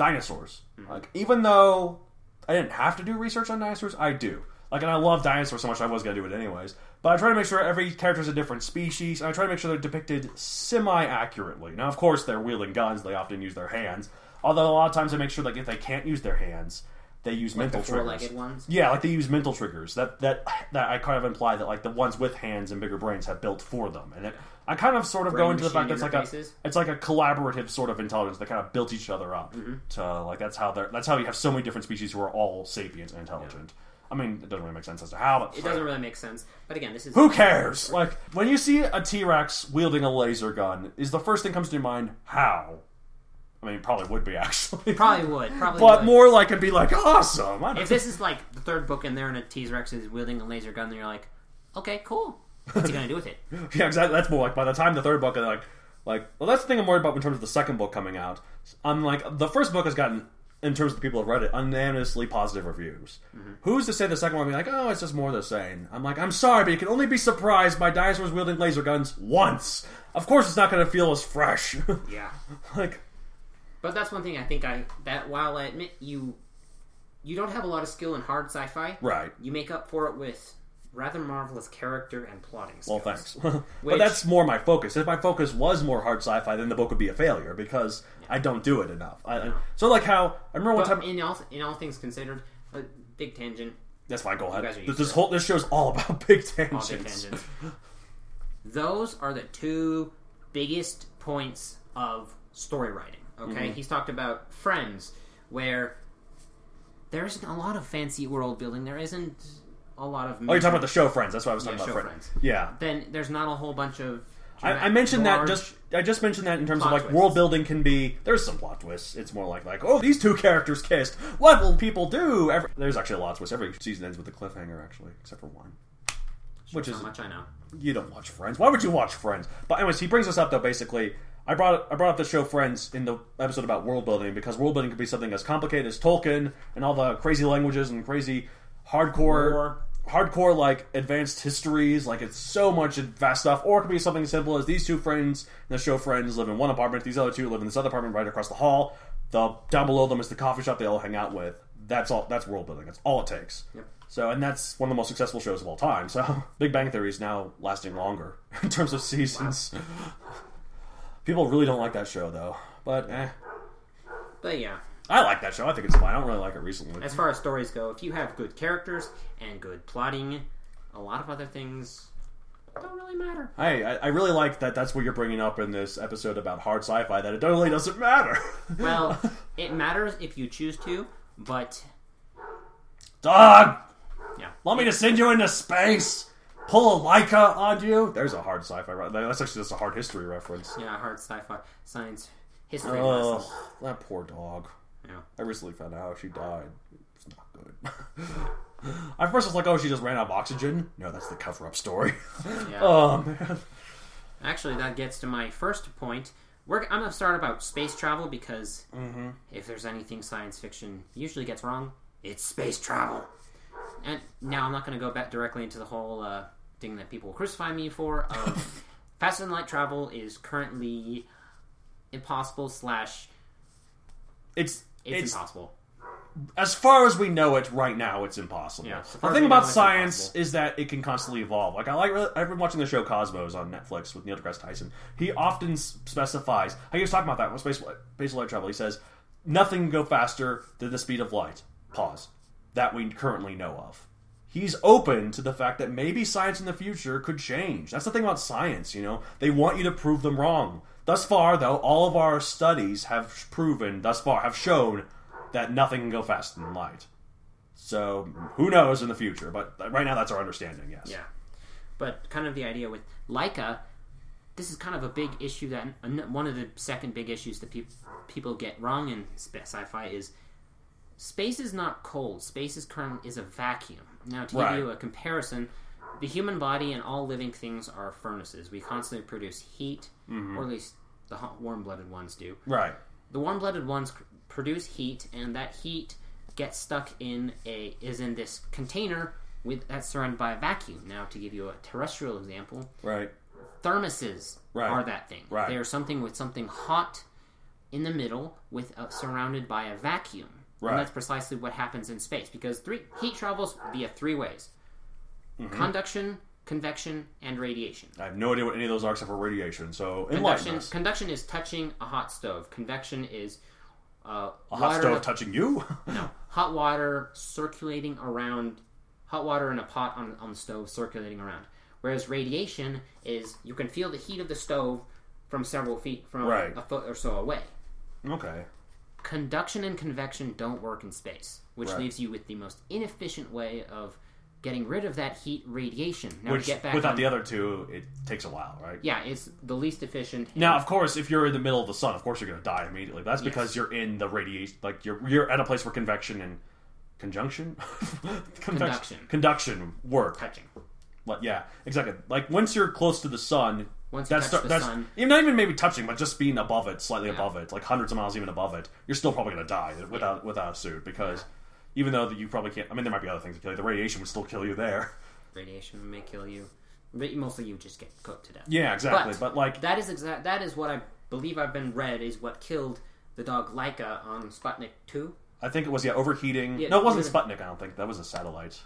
Dinosaurs. Mm-hmm. Like, even though I didn't have to do research on dinosaurs, I do. Like, and I love dinosaurs so much, I was gonna do it anyways. But I try to make sure every character is a different species, and I try to make sure they're depicted semi-accurately. Now, of course, they're wielding guns; they often use their hands. Although a lot of times I make sure that if they can't use their hands, they use Like the mental triggers. ones. Yeah, like they use mental triggers. That that that I kind of imply that like the ones with hands and bigger brains have built for them, and it, I kind of sort of go into the fact that it's like a it's like a collaborative sort of intelligence that kind of built each other up. Mm-hmm. To like that's how they're that's how you have so many different species who are all sapient and intelligent. I mean, it doesn't really make sense as to how, but It doesn't really make sense. But again, this is who cares? Like when you see a T Rex wielding a laser gun, is the first thing comes to your mind how? I mean, probably would be actually, probably would probably but would. more like it'd be like awesome. I don't If this is like the third book in there and a T-Rex is wielding a laser gun, then you're like, okay, cool. What's he gonna do with it? Yeah, exactly. That's more like by the time the third book, like, like, well, that's the thing I'm worried about in terms of the second book coming out. I'm like, the first book has gotten, in terms of the people who have read it, unanimously positive reviews. Mm-hmm. Who's to say the second one will be like, oh, it's just more the same? I'm like, I'm sorry, but you can only be surprised by dinosaurs wielding laser guns once. Of course, it's not going to feel as fresh. Yeah. like, But that's one thing I think I that while I admit you you don't have a lot of skill in hard sci-fi, right. you make up for it with rather marvelous character and plotting skills. Well, thanks. Which- but that's more my focus. If my focus was more hard sci-fi, then the book would be a failure because I don't do it enough. I, so, like how I remember one But time. in all in all things considered, a big tangent, That's fine. Go ahead. This, this whole this show's all about big all tangents. big tangents. Those are the two biggest points of story writing. Okay, Mm-hmm. he's talked about Friends, where there isn't a lot of fancy world building. There isn't a lot of. Oh, you're talking about the show Friends. That's what I was talking Yeah, about. show Friends. Friends. Yeah. Then there's not a whole bunch of. I, I mentioned that just I just mentioned that in terms of like twists. world building can be there's some plot twists. It's more like like oh these two characters kissed. What will people do? Every, there's actually a lot of twists. Every season ends with a cliffhanger actually, except for one. Which How is much I know. you don't watch Friends. Why would you watch Friends? But anyways, he brings us up though. Basically, I brought I brought up the show Friends in the episode about world building because world building could be something as complicated as Tolkien and all the crazy languages and crazy hardcore. Lore. Hardcore like advanced histories, like it's so much vast stuff, or it could be something as simple as these two friends in the show friends live in one apartment, these other two live in this other apartment right across the hall. The down below them is the coffee shop they all hang out with. That's all. That's world building. That's all it takes. Yep. So, and that's one of the most successful shows of all time. So, Big Bang Theory is now lasting longer in terms of seasons. People really don't like that show, though. But, eh. But yeah, I like that show. I think it's fine. I don't really like it recently. as far as stories go, if you have good characters and good plotting, a lot of other things don't really matter. Hey, I, I really like that that's what you're bringing up in this episode about hard sci fi, that it really doesn't matter. Well, it matters if you choose to, but Dog! yeah, Want me to send you into space? Pull a Laika on you? There's a hard sci fi. Re- that's actually just a hard history reference. yeah, hard sci-fi, science, history Oh, that poor dog. Yeah. I recently found out how she died. It's not good. At first, I was like, "Oh, she just ran out of oxygen." No, that's the cover-up story. Yeah. oh man. Actually, that gets to my first point. We're, I'm going to start about space travel because Mm-hmm. if there's anything science fiction usually gets wrong, it's space travel. And now I'm not going to go back directly into the whole uh, thing that people will crucify me for. Of faster than light travel is currently impossible. Slash, It's it's, it's, impossible. as far as we know it right now. It's impossible. Yeah, the thing about science is that it can constantly evolve. Like I like I've been watching the show Cosmos on Netflix with Neil deGrasse Tyson. He often specifies. He was talking about that with space space light travel. He says nothing can go faster than the speed of light. Pause. That we currently know of. he's open to the fact that maybe science in the future could change. That's the thing about science, you know. They want you to prove them wrong. Thus far, though, all of our studies have proven, thus far, have shown that nothing can go faster than light. So, who knows in the future? But right now, that's our understanding, yes. Yeah. But kind of the idea with Laika, this is kind of a big issue that one of the second big issues that people people get wrong in sci-fi is space is not cold. Space is currently is a vacuum. Now, to Right. give you a comparison, the human body and all living things are furnaces. We constantly produce heat, or at least the warm-blooded ones do. Right. The warm-blooded ones produce heat, and that heat gets stuck in a is in this container with that's surrounded by a vacuum. Now, to give you a terrestrial example, Right. thermoses Right. are that thing. Right. They are something with something hot in the middle, with uh, surrounded by a vacuum. Right. And that's precisely what happens in space because three heat travels via three ways: Mm-hmm. conduction, convection, and radiation. I have no idea what any of those are except for radiation. So Conduction, us. conduction is touching a hot stove. Convection is uh, A hot stove touching you? no, hot water circulating around, hot water in a pot on, on the stove circulating around. Whereas radiation is you can feel the heat of the stove from several feet from Right. a foot or so away. okay. Conduction and convection don't work in space, which Right. leaves you with the most inefficient way of getting rid of that heat radiation. Now Which to get back without on, the other two, it takes a while, right? yeah, it's the least efficient. Now, of course, if you're in the middle of the sun, of course you're going to die immediately. But that's because you're in the radiation, like you're you're at a place where convection and conjunction, Convection- Conduction. conduction work. touching. Like, yeah, exactly. Like once you're close to the sun, Once you that's touch the that's sun- even not even maybe touching, but just being above it, slightly above it, like hundreds of miles even above it, you're still probably going to die without without a suit because even though that you probably can't. I mean, there might be other things to kill you. The radiation would still kill you there. Radiation may kill you, but mostly you just get cooked to death. Yeah, exactly. But- But, like, That is exact. That is what I believe I've been read is what killed the dog Laika on Sputnik Two. I think it was yeah overheating. Yeah, no, it wasn't. Sputnik. I don't think that was a satellite.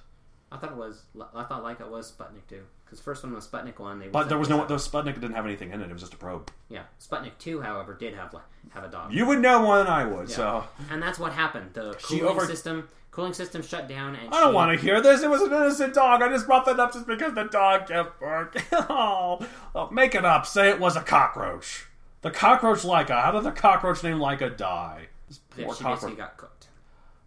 I thought it was. I thought Laika was Sputnik Two because first one was Sputnik One. They But there was no. The Sputnik didn't have anything in it. It was just a probe. Yeah, Sputnik Two, however, did have like have a dog. You would know more than I would. Yeah. So and that's what happened. The cooling over- system, cooling system shut down, and I don't she- want to hear this. It was an innocent dog. I just brought that up just because the dog kept barking. oh, oh, make it up. Say it was a cockroach. The cockroach Laika. How did the cockroach named Laika die? This poor cockroach. got cooked.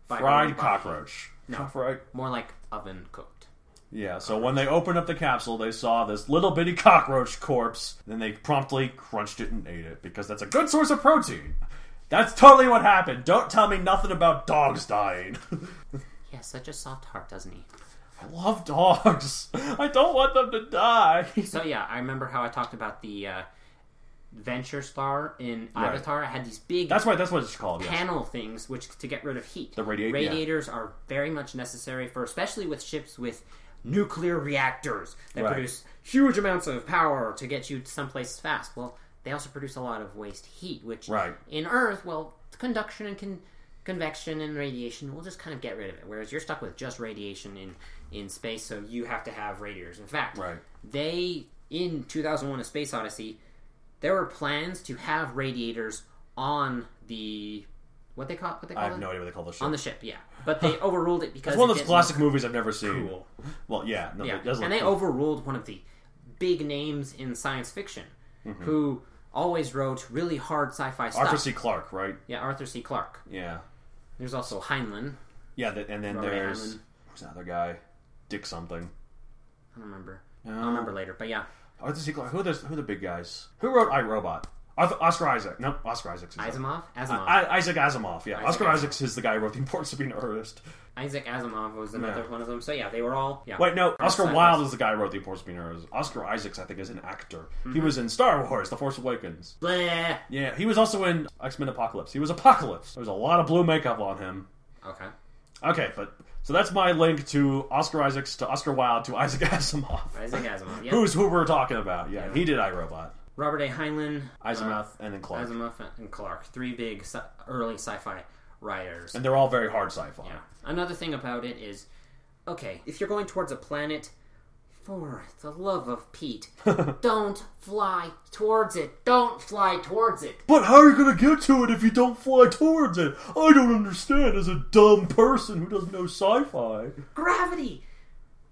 By her own Fried cockroach. No. Fried. More like oven cooked. Yeah, so when they opened up the capsule, they saw this little bitty cockroach corpse. Then they promptly crunched it and ate it because that's a good source of protein. That's totally what happened. Don't tell me nothing about dogs dying. He has such a soft heart, doesn't he? I love dogs. I don't want them to die. So yeah, I remember how I talked about the uh, Venture Star in Right. Avatar. Had these big That's right. That's what it's called. Yes. panel things which to get rid of heat. The radiate- yeah. radiators are very much necessary for, especially with ships with nuclear reactors that Right. produce huge amounts of power to get you someplace fast. Well, they also produce a lot of waste heat, which Right. in Earth, well, conduction and con- convection and radiation will just kind of get rid of it. Whereas you're stuck with just radiation in in space, so you have to have radiators. In fact, Right. they in 2001: A Space Odyssey, there were plans to have radiators on the what they call what they call I have it no idea what they call the ship. on the ship. Yeah, but they overruled it because it's one it of those didn't classic movies I've never seen. Cool. Well, yeah, no, Yeah, it does look and they cool. overruled one of the big names in science fiction, Mm-hmm. who always wrote really hard sci-fi stuff. Arthur C. Clarke, right? Yeah, Arthur C. Clarke. Yeah, There's also Heinlein. yeah, and then Robert there's Heinlein. who's that other guy? Dick something. I don't remember. I'll remember later. But yeah, Arthur C. Clarke. Who are the who are the big guys? Who wrote I Robot? Arthur, Oscar Isaac. No, Oscar Isaac's. his name. Asimov. Asimov. I, Isaac Asimov. Yeah, Isaac Oscar Asimov. Isaacs is the guy who wrote The Importance of Being an Artist. Isaac Asimov was another Yeah. one of them. So yeah, they were all. Yeah. Wait, no, Oscar Wilde is the guy who wrote The Importance of Being an Artist. Oscar Isaacs, I think, is an actor. Mm-hmm. He was in Star Wars: The Force Awakens. Bleh. Yeah, he was also in X Men Apocalypse. He was Apocalypse. There was a lot of blue makeup on him. Okay. Okay, but so that's my link to Oscar Isaacs to Oscar Wilde to Isaac Asimov. Isaac Asimov. Yeah. Who's who we're talking about? Yeah, he did iRobot. Robert A. Heinlein. Asimov and then uh, Clarke. Asimov and Clarke. Three big sci- early sci-fi writers. And they're all very hard sci-fi. Yeah. Another thing about it is, okay, if you're going towards a planet, for the love of Pete, don't fly towards it. Don't fly towards it. But how are you gonna get to it if you don't fly towards it? I don't understand as a dumb person who doesn't know sci-fi. Gravity.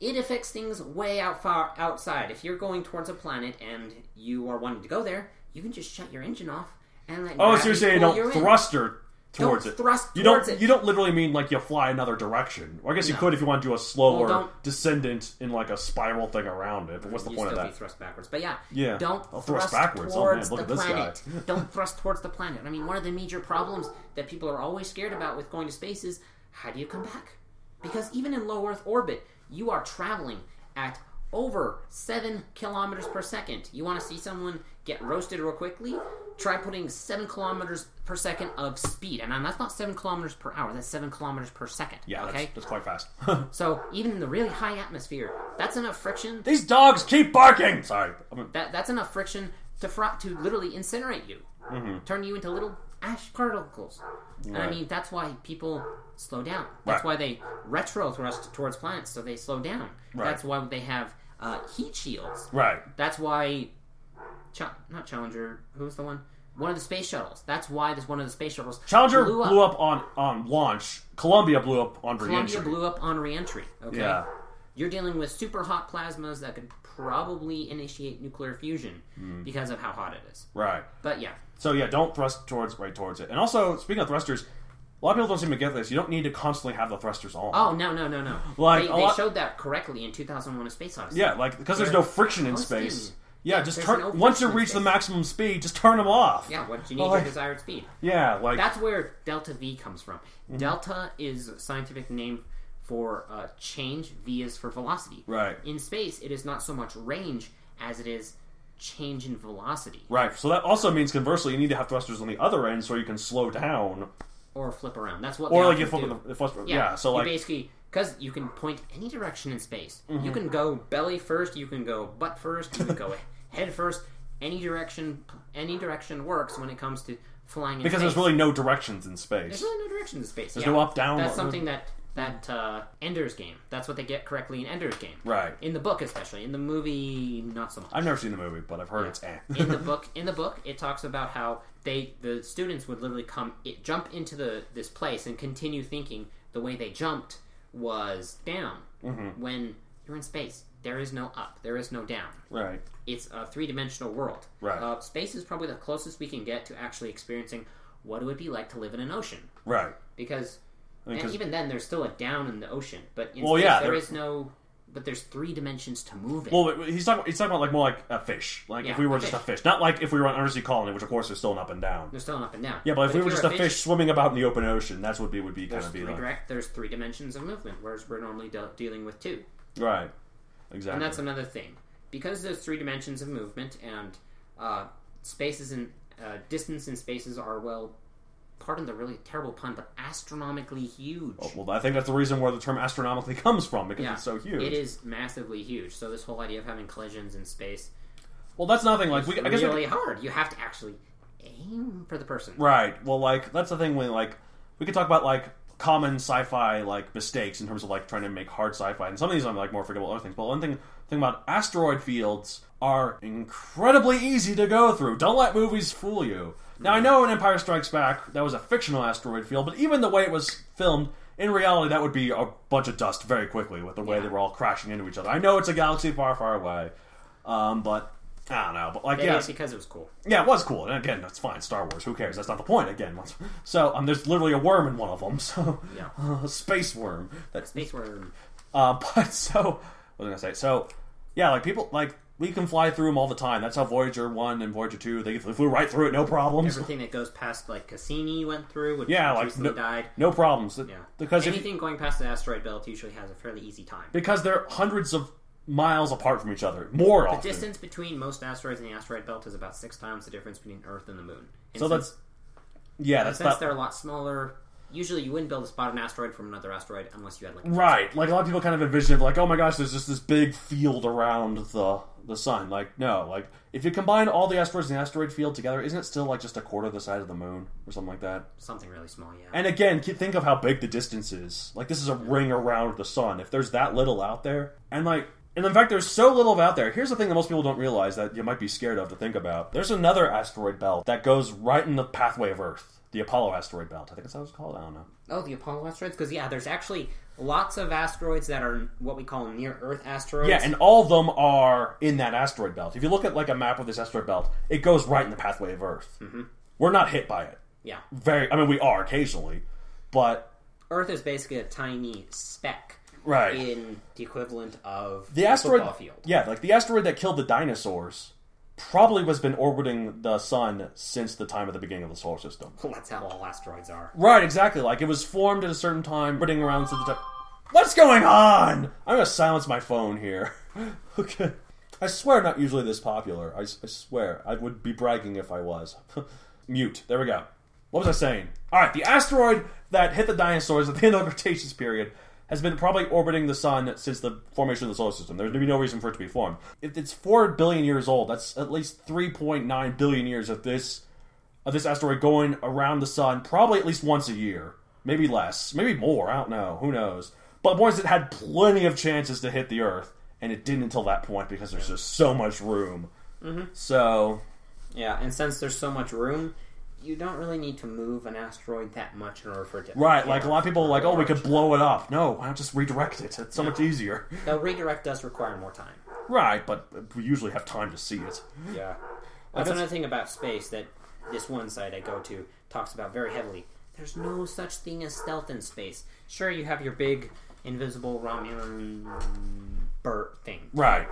It affects things way out far outside. If you're going towards a planet and you are wanting to go there, you can just shut your engine off and let Oh, so you're saying don't you thruster towards Don't it. thrust you towards don't. it. You don't literally mean like you fly another direction. Or I guess you No. could if you want to do a slower Well, don't- descendant in like a spiral thing around it. But what's the you point of still be that? thrust backwards. But yeah, Yeah. don't I'll thrust thrust, backwards. Oh, man, towards look at the this guy. planet. don't thrust towards the planet. I mean, one of the major problems that people are always scared about with going to space is how do you come back? Because even in low Earth orbit, you are traveling at over seven kilometers per second. You want to see someone get roasted real quickly? Try putting seven kilometers per second of speed, and that's not seven kilometers per hour. That's seven kilometers per second. Yeah, okay. that's, that's quite fast. So even in the really high atmosphere, that's enough friction These dogs keep barking. Sorry. That that's enough friction to fr- to literally incinerate you, turn you into little ash particles. And I mean that's why people slow down. That's Right. why they retro thrust towards planets, so they slow down. Right. That's why they have uh, heat shields. right. That's why, Ch- not Challenger. Who's the one? One of the space shuttles. That's why this one of the space shuttles Challenger blew up. blew up on on launch. Columbia blew up on Columbia reentry. Columbia blew up on reentry. Okay. Yeah. You're dealing with super hot plasmas that could probably initiate nuclear fusion Hmm. because of how hot it is. Right. But yeah, So yeah, don't thrust towards right towards it. And also, speaking of thrusters, a lot of people don't seem to get this. You don't need to constantly have the thrusters on. Oh no no no no! Like, they, they lot- showed that correctly in 2001: A Space Odyssey. Yeah, like because there's no friction in space. Yeah, just There's turn no once you reach the maximum speed, just turn them off. Yeah, what you need Well, your desired speed. Yeah, like That's where delta V comes from. Mm-hmm. Delta is a scientific name for uh, change. V is for velocity. right, In space, it is not so much range as it is change in velocity right. So that also means conversely, you need to have thrusters on the other end so you can slow down, or flip around. That's what. or like you flip do. the, the thruster. Yeah. so like basically because you can point any direction in space. Mm-hmm. You can go belly first. You can go butt first. You can go head first. Any direction, any direction works when it comes to flying in because space. there's really no directions in space. there's really no direction in space. There's yeah. no up, down, That's something that that uh, Ender's Game. That's what they get correctly in Ender's Game. Right. In the book, especially in the movie, not so much. I've never seen the movie, but I've heard it's eh. in the book in the book it talks about how they the students would literally come it, jump into the this place and continue thinking the way they jumped was down Mm-hmm. when you're in space there is no up there is no down right. it's a three-dimensional world Right. uh, space is probably the closest we can get to actually experiencing what it would be like to live in an ocean Right. because I mean, and even then there's still a down in the ocean but in Well, space yeah, there is no but there's three dimensions to move in Well, he's talking. He's talking about like more like a fish. Like if we were a just a fish. fish, not like if we were an undersea colony, which of course is still an up and down. there's still an up and down Yeah, but if we were just a fish, swimming about in the open ocean, that's what we would be kind of be three like. direct. There's three dimensions of movement, whereas we're normally de- dealing with two, Right. Exactly. and that's another thing. Because there's three dimensions of movement, and uh, spaces and uh, distance and spaces are well, pardon the really terrible pun, but astronomically huge. Oh, well, I think that's the reason where the term astronomically comes from because yeah, it's so huge. It is massively huge. So this whole idea of having collisions in space Well, that's nothing. Like we, I guess we- really hard. You have to actually aim for the person. Right. Well, like that's the thing when like we could talk about like common sci-fi like mistakes in terms of like trying to make hard sci-fi, and some of these are like more forgettable other things. But one thing thing about asteroid fields are incredibly easy to go through. Don't let movies fool you. Now I know in Empire Strikes Back that was a fictional asteroid field, but even the way it was filmed. In reality, that would be a bunch of dust very quickly with the way Yeah. they were all crashing into each other. I know it's a galaxy far, far away, um, but I don't know. But like, yeah, because it was cool. yeah, it was cool. And again, that's fine. Star Wars. Who cares? That's not the point. Again, so um, there's literally a worm in one of them. So Yeah. a space worm. That's Space worm. uh, but so what was I gonna say? So yeah, like people like we can fly through them all the time. That's how Voyager one and Voyager two they flew right through it, no problems. Everything that goes past like Cassini went through, which Yeah, like recently no, died. no problems. Yeah, because if, anything going past the asteroid belt usually has a fairly easy time. because there are hundreds of miles apart from each other, more The often. distance between most asteroids in the asteroid belt is about six times the difference between Earth and the Moon. And so since- that's yeah, that's since not they're a lot smaller. Usually, you wouldn't be able to spot an asteroid from another asteroid unless you had like. Right. Like a lot of people kind of envision it like, oh my gosh, there's just this big field around the the sun. Like, no, like if you combine all the asteroids in the asteroid field together, isn't it still like just a quarter the size of the moon or something like that? Something really small, yeah. And again, think of how big the distance is. Like this is a ring around the sun. If there's that little out there, and like, and in fact, there's so little of out there. Here's the thing that most people don't realize that you might be scared of to think about. There's another asteroid belt that goes right in the pathway of Earth, the Apollo asteroid belt. I think that's how it's called. I don't know. oh, the Apollo asteroids? Because yeah, there's actually lots of asteroids that are what we call near Earth asteroids. Yeah, and all of them are in that asteroid belt. If you look at like a map of this asteroid belt, it goes right in the pathway of Earth. Mm-hmm. We're not hit by it. Yeah. Very. I mean, we are occasionally, but Earth is basically a tiny speck Right. in the equivalent of the asteroid. field. Yeah, like the asteroid that killed the dinosaurs probably has been orbiting the sun since the time of the beginning of the solar system. Well, that's how all asteroids are. Right, exactly. Like it was formed at a certain time, orbiting around to the time. What's going on? I'm gonna silence my phone here. okay. I swear, not usually this popular. I, I swear, I would be bragging if I was. Mute. There we go. What was I saying? All right, the asteroid that hit the dinosaurs at the end of the Cretaceous period has been probably orbiting the sun since the formation of the solar system. There's maybe no reason for it to be formed. If it's four billion years old, that's at least 3.9 billion years of this of this asteroid going around the sun, probably at least once a year, maybe less, maybe more. I don't know. Who knows? But the point is, it had plenty of chances to hit the Earth, and it didn't until that point because there's just so much room. Mm-hmm. So Yeah, and since there's so much room, you don't really need to move an asteroid that much in order for it to. right, like a lot of people are like, oh, we could blow it up. No, why not just redirect it? It's so much easier. Now, redirect does require more time. Right, but we usually have time to see it. Yeah. That's guess- another thing about space that this one site I go to talks about very heavily. There's no such thing as stealth in space. Sure, you have your big invisible Romulan bird thing. Right.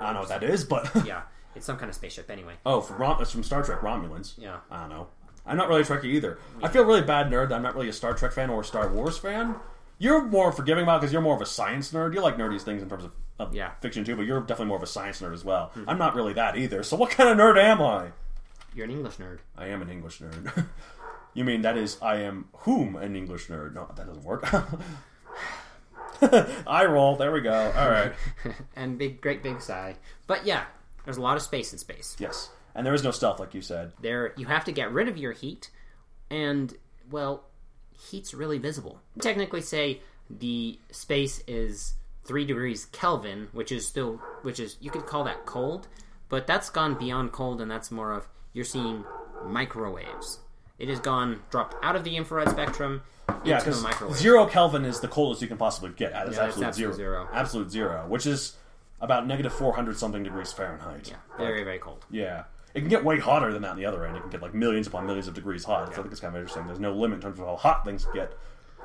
I don't know what that is, but Yeah, it's some kind of spaceship anyway. oh, from Rom- it's from Star Trek Romulans. Yeah. I don't know. I'm not really a Trekkie either. I feel really bad nerd that I'm not really a Star Trek fan or a Star Wars fan. You're more forgiving about because you're more of a science nerd. You like nerdy things in terms of, of Yeah. fiction too, but you're definitely more of a science nerd as well. Mm-hmm. I'm not really that either. So what kind of nerd am I? You're an English nerd. I am an English nerd. you mean that is I am whom an English nerd? No, that doesn't work. I roll. There we go. All right. and big, great big sigh. But yeah, there's a lot of space in space. yes, and there is no stealth like you said. There, you have to get rid of your heat, and well, heat's really visible. Technically, say the space is three degrees Kelvin, which is still, which is you could call that cold, but that's gone beyond cold, and that's more of you're seeing microwaves. It has gone dropped out of the infrared spectrum Yeah, into the because microwave. zero Kelvin is the coldest you can possibly get at its Yeah, absolute, absolute zero. zero. Absolute zero, which is about negative 400 something degrees Fahrenheit. Yeah, very very cold. Yeah. It can get way hotter than that on the other end. It can get like millions upon millions of degrees hot. So I think it's kind of interesting. There's no limit in terms of how hot things get.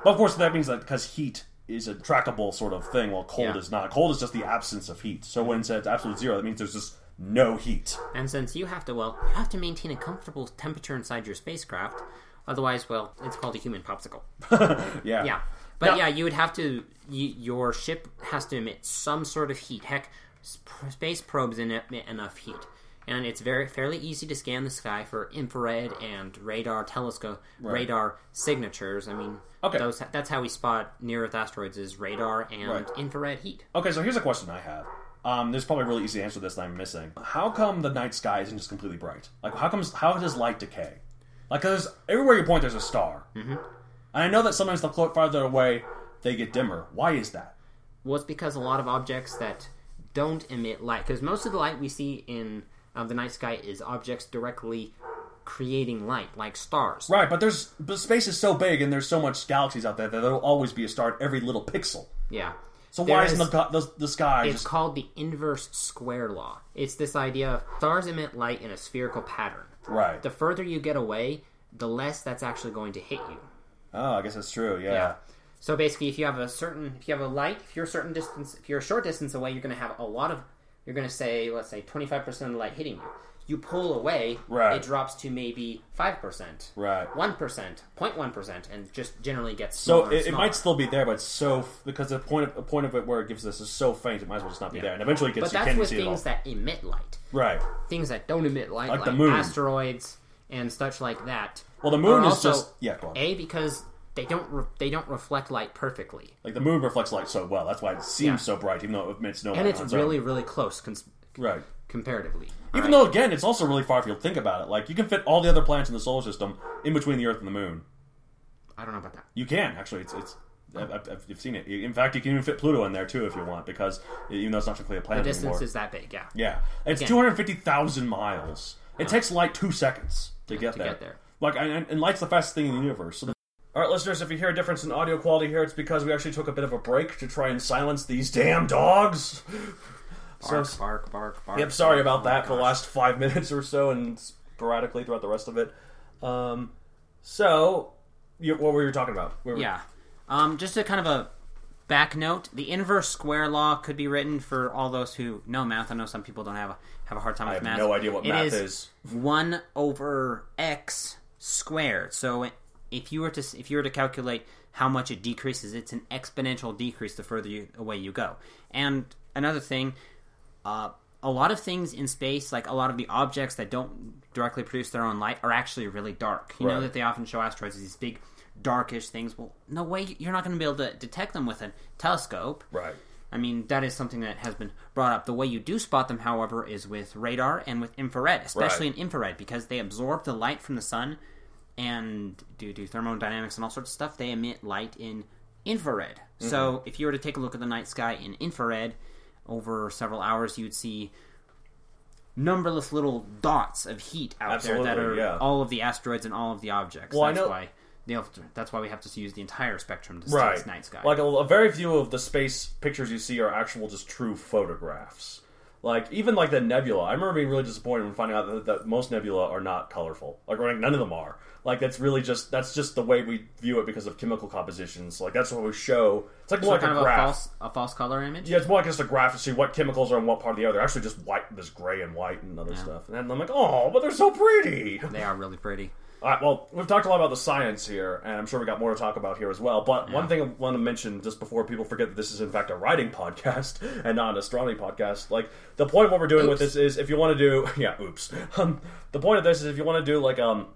But of course, that means that because heat is a trackable sort of thing, while cold Yeah. is not. Cold is just the absence of heat. So when it's says absolute zero, that means there's just no heat. And since you have to, well, you have to maintain a comfortable temperature inside your spacecraft. Otherwise, well, it's called a human popsicle. Yeah. Yeah. But Now- yeah, you would have to. You, your ship has to emit some sort of heat. Heck, space probes emit enough heat, and it's very fairly easy to scan the sky for infrared and radar telescope radar signatures. I mean, Okay. those that's how we spot near Earth asteroids is radar and Right. infrared heat. Okay, so here's a question I have. Um, there's probably a really easy answer to this that I'm missing. How come the night sky isn't just completely bright? Like, how comes? How does light decay? Like, because everywhere you point, there's a star. Mm-hmm. And I know that sometimes the farther away, they get dimmer. Why is that? Well, it's because a lot of objects that don't emit light, because most of the light we see in uh, the night sky is objects directly creating light, like stars. Right, but there's but space is so big and there's so much galaxies out there that there'll always be a star at every little pixel. Yeah. So There why is- isn't the, the the sky It's just called the inverse square law. It's this idea of stars emit light in a spherical pattern. right? The further you get away, the less that's actually going to hit you. Oh, I guess that's true. Yeah. Yeah. So basically, if you have a certain, if you have a light, if you're a certain distance, if you're a short distance away, you're going to have a lot of, you're going to say, let's say, 25% of the light hitting you. You pull away, Right. it drops to maybe 5%, Right. 1%, 0.1%, and just generally gets So it, it might still be there, but it's so because the point of, the point of it where it gives this is so faint, it might as well just not be there. And eventually, it gets But you that's can't with see it all. things that emit light. Right. Things that don't emit light, Like like, the moon. asteroids and such like that. Well, the moon is also, just yeah. A, because they don't re- they don't reflect light perfectly. Like the moon reflects light so well. That's why it seems Yeah. so bright, even though it emits no. And it's really, own. really close cons- right. comparatively. Even though again, it's also really far if you Think about it. Like you can fit all the other planets in the solar system in between the Earth and the Moon. I don't know about that. You can actually. It's it's. I've, I've, you've seen it. In fact, you can even fit Pluto in there too if you want, because even though it's not technically a planet, The distance anymore. is that big, yeah. Yeah, it's two hundred fifty thousand miles. It uh-huh. takes light two seconds to get to there. get there. Like, and, and light's the fastest thing in the universe. So the- all right, listeners, if you hear a difference in audio quality here, it's because we actually took a bit of a break to try and silence these damn dogs. Bark, So- bark, bark, bark. Yep, sorry about Oh that for the last five minutes or so, and sporadically throughout the rest of it. Um, So, you, what were you talking about? Where were- Yeah. Um, just a kind of a back note: the inverse square law could be written for all those who know math. I know some people don't have a have a hard time I with have math. no idea what It math is is. one over x squared. So if you were to if you were to calculate how much it decreases, it's an exponential decrease the further you, away you go. And another thing, uh, a lot of things in space, like a lot of the objects that don't directly produce their own light, are actually really dark. You know Right. that they often show asteroids as these big, darkish things. Well, no way, you're not going to be able to detect them with a telescope. Right. I mean, that is something that has been brought up. The way you do spot them, however, is with radar and with infrared, especially Right. in infrared, because they absorb the light from the sun and due to thermodynamics and all sorts of stuff, they emit light in infrared. Mm-hmm. So if you were to take a look at the night sky in infrared over several hours, you'd see numberless little dots of heat out there that are yeah. all of the asteroids and all of the objects. Well, I know- why have to, that's why we have to use the entire spectrum to see Right. this night sky. Like a, a very few of the space pictures you see are actual, just true photographs. Like even like the nebula, I remember being really disappointed when finding out that, that most nebula are not colorful. Like, like none of them are. Like that's really just that's just the way we view it because of chemical compositions. Like that's what we show. It's like so more like a of a false a false color image. Yeah, it's more like just a graph to see what chemicals are in what part of the other. They're actually just white, this gray and white and other stuff. And I'm like, oh, but they're so pretty. They are really pretty. All right, well, we've talked a lot about the science here, and I'm sure we got more to talk about here as well. But one thing I want to mention just before people forget that this is in fact a writing podcast and not an astronomy podcast. Like the point of what we're doing with this is if you want to do, yeah, oops. Um, the point of this is if you want to do like um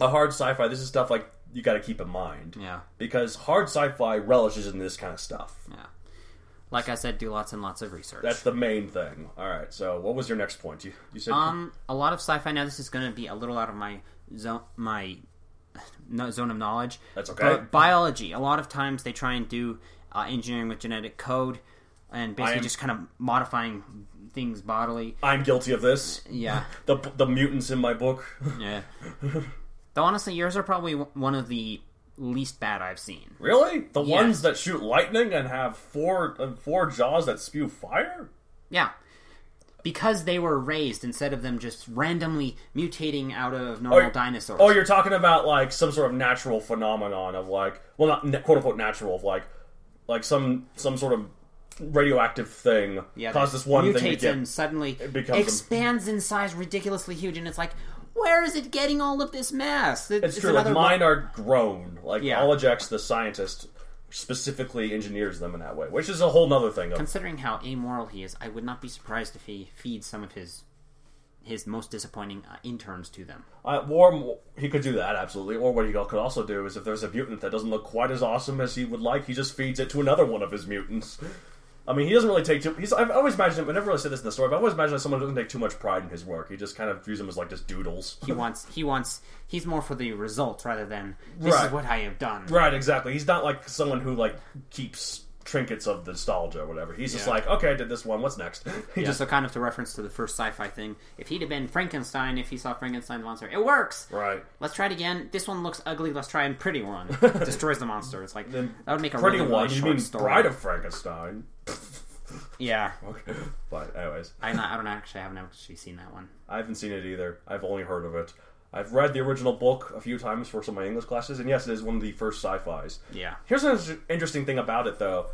a hard sci-fi, this is stuff like you got to keep in mind. Yeah. Because hard sci-fi relishes in this kind of stuff. Yeah. Like I said, do lots and lots of research. That's the main thing. All right. So, what was your next point? You you said um a lot of sci-fi now. This is going to be a little out of my zone, my no, zone of knowledge. That's okay. But biology. A lot of times they try and do uh, engineering with genetic code, and basically am- just kind of modifying things bodily. I'm guilty of this. Yeah. The the mutants in my book. Yeah. Though honestly, yours are probably one of the least bad I've seen. Really? The Yes. ones that shoot lightning and have four uh, four jaws that spew fire? Yeah. Because they were raised instead of them just randomly mutating out of normal you- dinosaurs. Oh, you're talking about like some sort of natural phenomenon of like, well, not quote unquote natural, of like, like some some sort of radioactive thing yeah, caused this one thing to get. and suddenly becomes a- expands in size ridiculously huge, and it's like, where is it getting all of this mass? It- It's true. Like mine are grown. Like Yeah. Olajex, the scientist, specifically engineers them in that way, which is a whole nother thing. Of, Considering how amoral he is, I would not be surprised if he feeds some of his his most disappointing uh, interns to them. Uh, or he could do that absolutely. Or what he could also do is if there's a mutant that doesn't look quite as awesome as he would like, he just feeds it to another one of his mutants. I mean, he doesn't really take too. He's. I've always imagined him. I never really said this in the story, but I've always imagined that someone who doesn't take too much pride in his work. He just kind of views them as like just doodles. He wants he wants he's more for the result rather than this Right. is what I have done. right, exactly. He's not like someone who like keeps trinkets of the nostalgia or whatever. He's just Yeah. like, okay, I did this one. What's next? He Yeah, just so kind of to reference to the first sci-fi thing. If he'd have been Frankenstein, if he saw Frankenstein's monster, it works. right. Let's try it again. This one looks ugly. Let's try a pretty one. Destroys the monster. It's like that would make a Pretty really, one. really You short mean story. Bride of Frankenstein? Yeah, Okay, but anyways. I I don't actually I haven't actually seen that one. I haven't seen it either. I've only heard of it. I've read the original book a few times for some of my English classes, and yes, it is one of the first sci-fis. Yeah, Here's an interesting thing about it, though.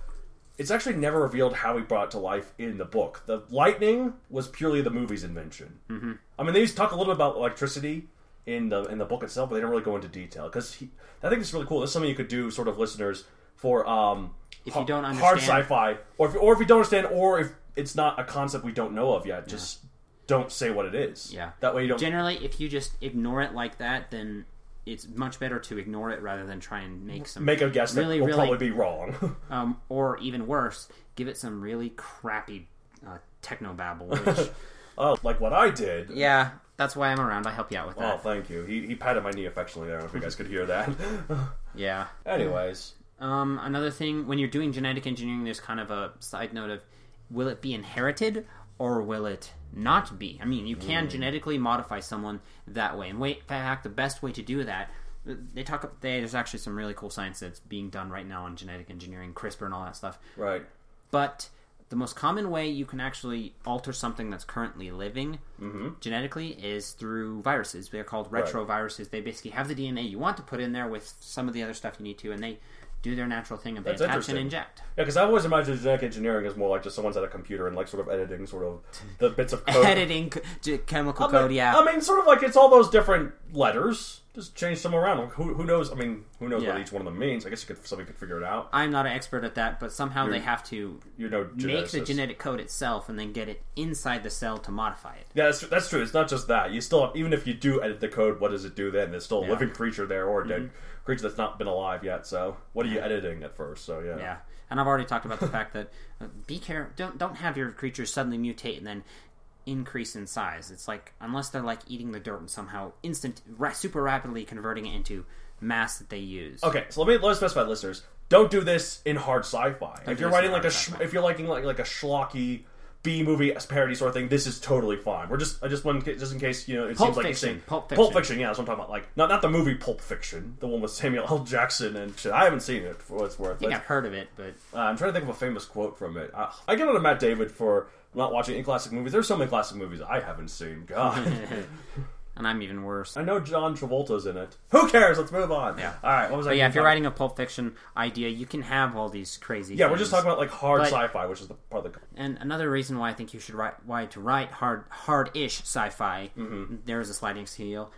It's actually never revealed how he brought it to life in the book. The lightning was purely the movie's invention. Mm-hmm. I mean, they used to talk a little bit about electricity in the in the book itself, but they don't really go into detail because I think it's really cool. This is something you could do, sort of, listeners, for um, If you don't understand hard sci-fi, or if, or if you don't understand, or if it's not a concept we don't know of yet, just don't say what it is. Yeah. that way you don't. generally, if you just ignore it like that, then it's much better to ignore it rather than try and make some make a guess that will really, probably be wrong. um, or even worse, give it some really crappy uh, techno babble. Which, oh, like what I did. yeah, that's why I'm around. I help you out with that. Oh, thank you. He, he patted my knee affectionately there. I don't know if you guys could hear that. yeah. Anyways, Um, another thing, when you're doing genetic engineering, there's kind of a side note of will it be inherited or will it not be? I mean, you can genetically modify someone that way. And wait, in fact, the best way to do that, they talk. They, there's actually some really cool science that's being done right now on genetic engineering, CRISPR, and all that stuff. right. But the most common way you can actually alter something that's currently living Mm-hmm. genetically is through viruses. They're called retroviruses. They basically have the DNA you want to put in there with some of the other stuff you need to, and they do their natural thing and they That's attach interesting. and inject. Yeah, because I've always imagine genetic engineering is more like just someone's at a computer and like sort of editing sort of the bits of code. Editing c- chemical I code, yeah. I mean, sort of like it's all those different letters. Just change them around. Like, Who, who knows? I mean, who knows Yeah. what each one of them means? I guess you could somebody could figure it out. I'm not an expert at that, but somehow they have to You know, make the genetic code itself and then get it inside the cell to modify it. Yeah, that's, that's true. It's not just that. You still, even if you do edit the code, what does it do then? There's still a living creature there or a dead Mm-hmm. Creature that's not been alive yet. So, what are you editing at first? So, yeah. Yeah, and I've already talked about the fact that uh, be careful. Don't don't have your creatures suddenly mutate and then increase in size. It's like unless they're like eating the dirt and somehow instant, ra- super rapidly converting it into mass that they use. Okay, so let me let's specify, listeners. Don't do this in hard sci-fi. if you're writing like a, sh- if you're liking like like a schlocky B movie as parody sort of thing, this is totally fine. We're just I just want just in case you know it Pulp seems like Fiction, you're saying Pulp Pulp Fiction. Fiction. Yeah, that's what I'm talking about. Like not not the movie Pulp Fiction, the one with Samuel L. Jackson and shit. I haven't seen it for what it's worth. I think I've heard of it, but Uh, I'm trying to think of a famous quote from it. Uh, I get on to Matt David for not watching any classic movies. There's so many classic movies I haven't seen. God, and I'm even worse. I know John Travolta's in it. Who cares? Let's move on. Yeah. All right. What was I? But yeah, if you're writing a Pulp Fiction idea, you can have all these crazy. yeah, we're just talking about like hard But- sci-fi, which is the part of the. And another reason why I think you should write why to write hard hard-ish sci-fi. Mm-hmm. There is a sliding scale.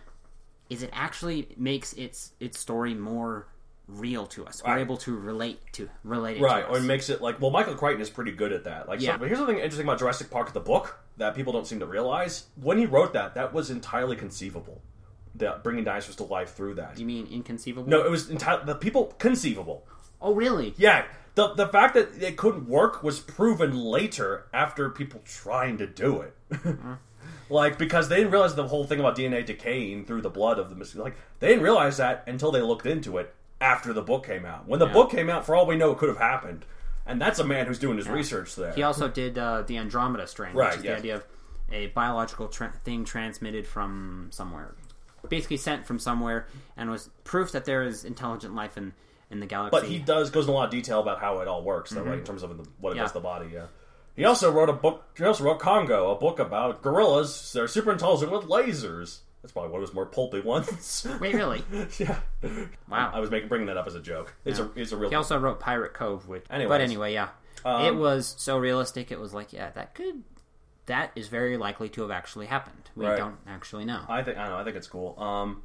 Is it actually makes its its story more real to us? We're Right. able to relate to relate it Right, to or it makes it like well, Michael Crichton is pretty good at that. Like, so- Yeah. but here's something interesting about Jurassic Park, the book that people don't seem to realize. When he wrote that, that was entirely conceivable. That bringing dinosaurs to life through that. you mean inconceivable? No, it was entirely the people conceivable. Oh, really? Yeah, the the fact that it couldn't work was proven later after people trying to do it. like because they didn't realize the whole thing about DNA decaying through the blood of the mosquito. Like they didn't realize that until they looked into it after the book came out. When the Yeah. book came out, for all we know, it could have happened. And that's a man who's doing his research there. He also did uh, the Andromeda strain, Right, which is yes. the idea of a biological tra- thing transmitted from somewhere, basically sent from somewhere, and was proof that there is intelligent life in in the galaxy. But he does goes in a lot of detail about how it all works, though, right? In terms of the, what it Mm-hmm. Yeah. does to the body. Yeah. He also wrote a book. He also wrote Congo, a book about gorillas. They're super intelligent with lasers. That's probably one of his more pulpy ones. Wait, really? yeah. Wow. I was making bringing that up as a joke. It's a it's a real. He also wrote Pirate Cove, which. Anyways. but anyway, yeah, Um, it was so realistic. It was like, yeah, that could, that is very likely to have actually happened. We Right. don't actually know. I think I know. I think it's cool. Um,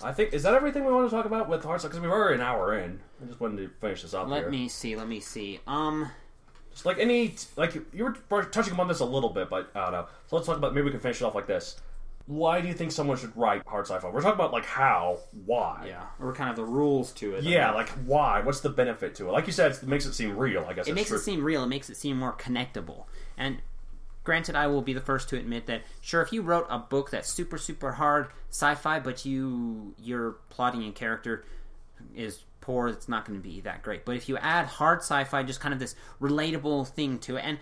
I think is that everything we want to talk about with hard because we've already an hour in. I just wanted to finish this up let here. me see. Let me see. Um, Just like any like you were touching upon this a little bit, but I don't know. So let's talk about maybe we can finish it off like this. Why do you think someone should write hard sci-fi? We're talking about like how, why. yeah, or kind of the rules to it. Yeah, like why? What's the benefit to it? Like you said, it makes it seem real. I guess it makes true. it seem real. It makes it seem more connectable. And granted, I will be the first to admit that sure, if you wrote a book that's super super hard sci-fi, but you your plotting and character is poor, it's not going to be that great. But if you add hard sci-fi, just kind of this relatable thing to it, and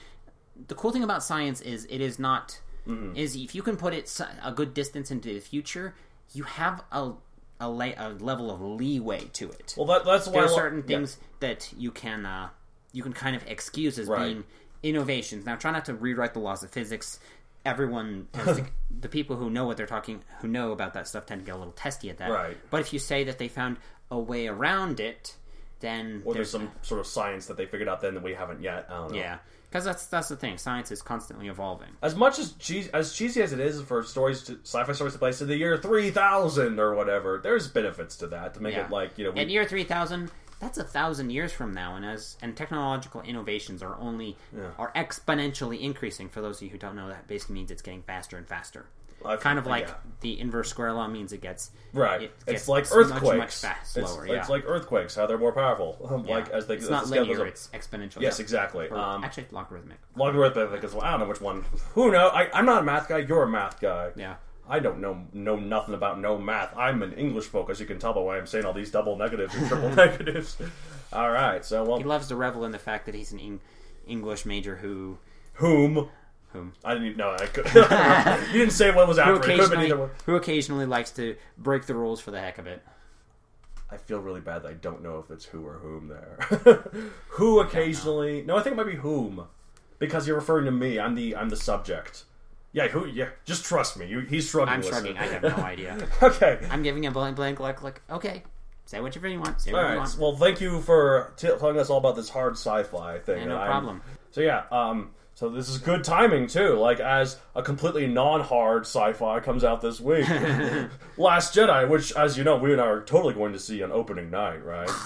the cool thing about science is it is not Mm-hmm. is if you can put it a good distance into the future, you have a a, a level of leeway to it well, that, that's why there are certain yeah. things that you can uh, you can kind of excuse as Right. being innovations. Now, try not to rewrite the laws of physics. Everyone to, the people who know what they're talking, who know about that stuff, tend to get a little testy at that. Right. But if you say that they found a way around it, then Or there's some sort of science that they figured out then that we haven't yet. I don't know. yeah, because that's that's the thing. Science is constantly evolving. As much as cheesy, as cheesy as it is for stories, to, sci-fi stories to place in the year three thousand or whatever, there's benefits to that to make Yeah. it like you know. We, At year three thousand, that's a thousand years from now, and as and technological innovations are only Yeah. are exponentially increasing. For those of you who don't know, that basically means it's getting faster and faster. I kind of like yeah. the inverse square law means it gets Right. it it's like much, earthquakes. much fast, it's, slower. it's yeah. like earthquakes. How they're more powerful. Yeah. Like as they it's as not the linear; it's exponential. Yes, exactly. Or Um, actually, logarithmic. logarithmic as well. I don't know which one. Who knows? I, I'm not a math guy. You're a math guy. Yeah. I don't know know nothing about no math. I'm an English folk, as you can tell by why I'm saying all these double negatives and triple negatives. All right. So well, He loves to revel in the fact that he's an Eng- English major who whom whom I didn't even know. I could, you didn't say what was who after. It could have been either one. who occasionally likes to break the rules for the heck of it. I feel really bad that I don't know if it's who or whom there. who occasionally? No, I think it might be whom, because you're referring to me. I'm the I'm the subject. Yeah, who? Yeah, just trust me. You, he's shrugging. I'm listening. shrugging. I have no idea. okay. I'm giving a blank blank look. Like, okay, say whatever you want. Say All whatever you want. Well, thank you for t- telling us all about this hard sci-fi thing. Yeah, no I'm- problem. So yeah, um, so this is good timing too. Like as a completely non-hard sci-fi comes out this week, Last Jedi, which as you know, we and I are totally going to see on opening night, right?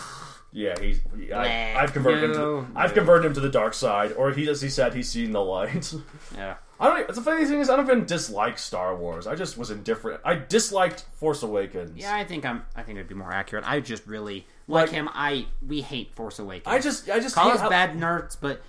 Yeah, he's. he- I, I've converted him. no, To, I've no. converted him to the dark side, or he, as he said, he's seen the light. Yeah. I don't. The funny thing is, I don't even dislike Star Wars. I just was indifferent. I disliked Force Awakens. Yeah, I think I'm. I think it'd be more accurate. I just really like, Like- him. I we hate Force Awakens. I just, I just call us bad nerds, but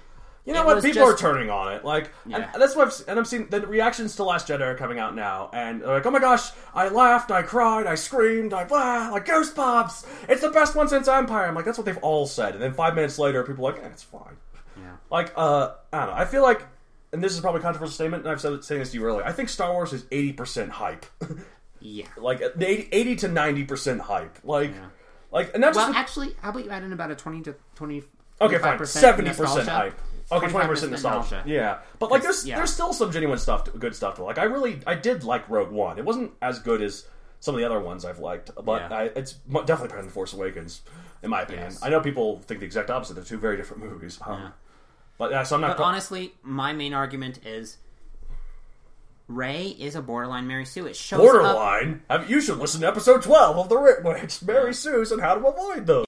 You know It what? People just- are turning on it. Like, Yeah. and that's what I've, se- and I'm seeing the reactions to Last Jedi are coming out now, and they're like, "Oh my gosh, I laughed, I cried, I screamed, I blah, like goosebumps. It's the best one since Empire." I'm like, that's what they've all said, and then five minutes later, people are like, eh, "It's fine." yeah. Like, uh, I don't know. I feel like, and this is probably a controversial statement, and I've said saying this to you earlier. I think Star Wars is eighty percent hype, Yeah. like 80, 80 to ninety percent hype. Like, Yeah. like, and not Well, with- actually, how about you add in about a twenty to twenty? Okay, fine. Seventy percent hype. Okay, twenty 25% nostalgia. nostalgia. Yeah, but like, there's yeah. there's still some genuine stuff, to, good stuff to like. I really, I did like Rogue One. It wasn't as good as some of the other ones I've liked, but Yeah. I, it's definitely better than Force Awakens, in my opinion. Yes. I know people think the exact opposite. They're two very different movies. Um, Yeah. But yeah, so I'm not. But honestly, my main argument is Rey is a borderline Mary Sue. It shows up. Borderline. Have- You should listen to episode twelve of the Writ Witch, Mary Sue's, and how to avoid those.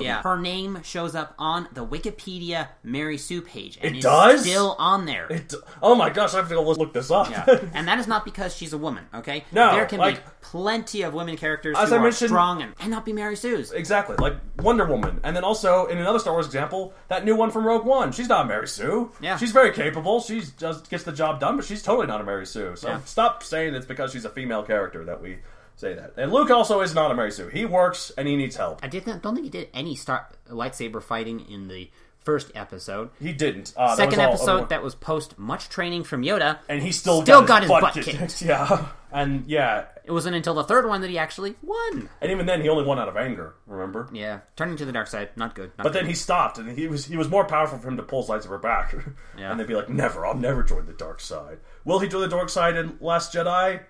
Yeah, her name shows up on the Wikipedia Mary Sue page, and It does? still on there. It, oh my gosh, I have to go look this up. Yeah, and that is not because she's a woman. Okay, No, there can like- be plenty of women characters As who I are mentioned- strong and, and not be Mary Sue's. Exactly, like Wonder Woman, and then also in another Star Wars example, that new one from Rogue One. She's not Mary Sue. Yeah. she's very capable. She just gets the job done, but she's totally not a Mary Sue. So Yeah. stop saying it's because she's a female character that we say that. And Luke also is not a Mary Sue. He works and he needs help. I didn't. Don't think he did any star lightsaber fighting in the first episode. He didn't. Uh, Second episode that was post much training from Yoda, and he still still got, got his butt kicked. Yeah, and yeah, it wasn't until the third one that he actually won. and even then he only won out of anger. Remember? Yeah, turning to the dark side, not good. Not But then he stopped, and he was he was more powerful for him to pull his lightsaber back. Yeah. and they'd be like, "Never, I'll never join the dark side." Will he join the dark side in Last Jedi?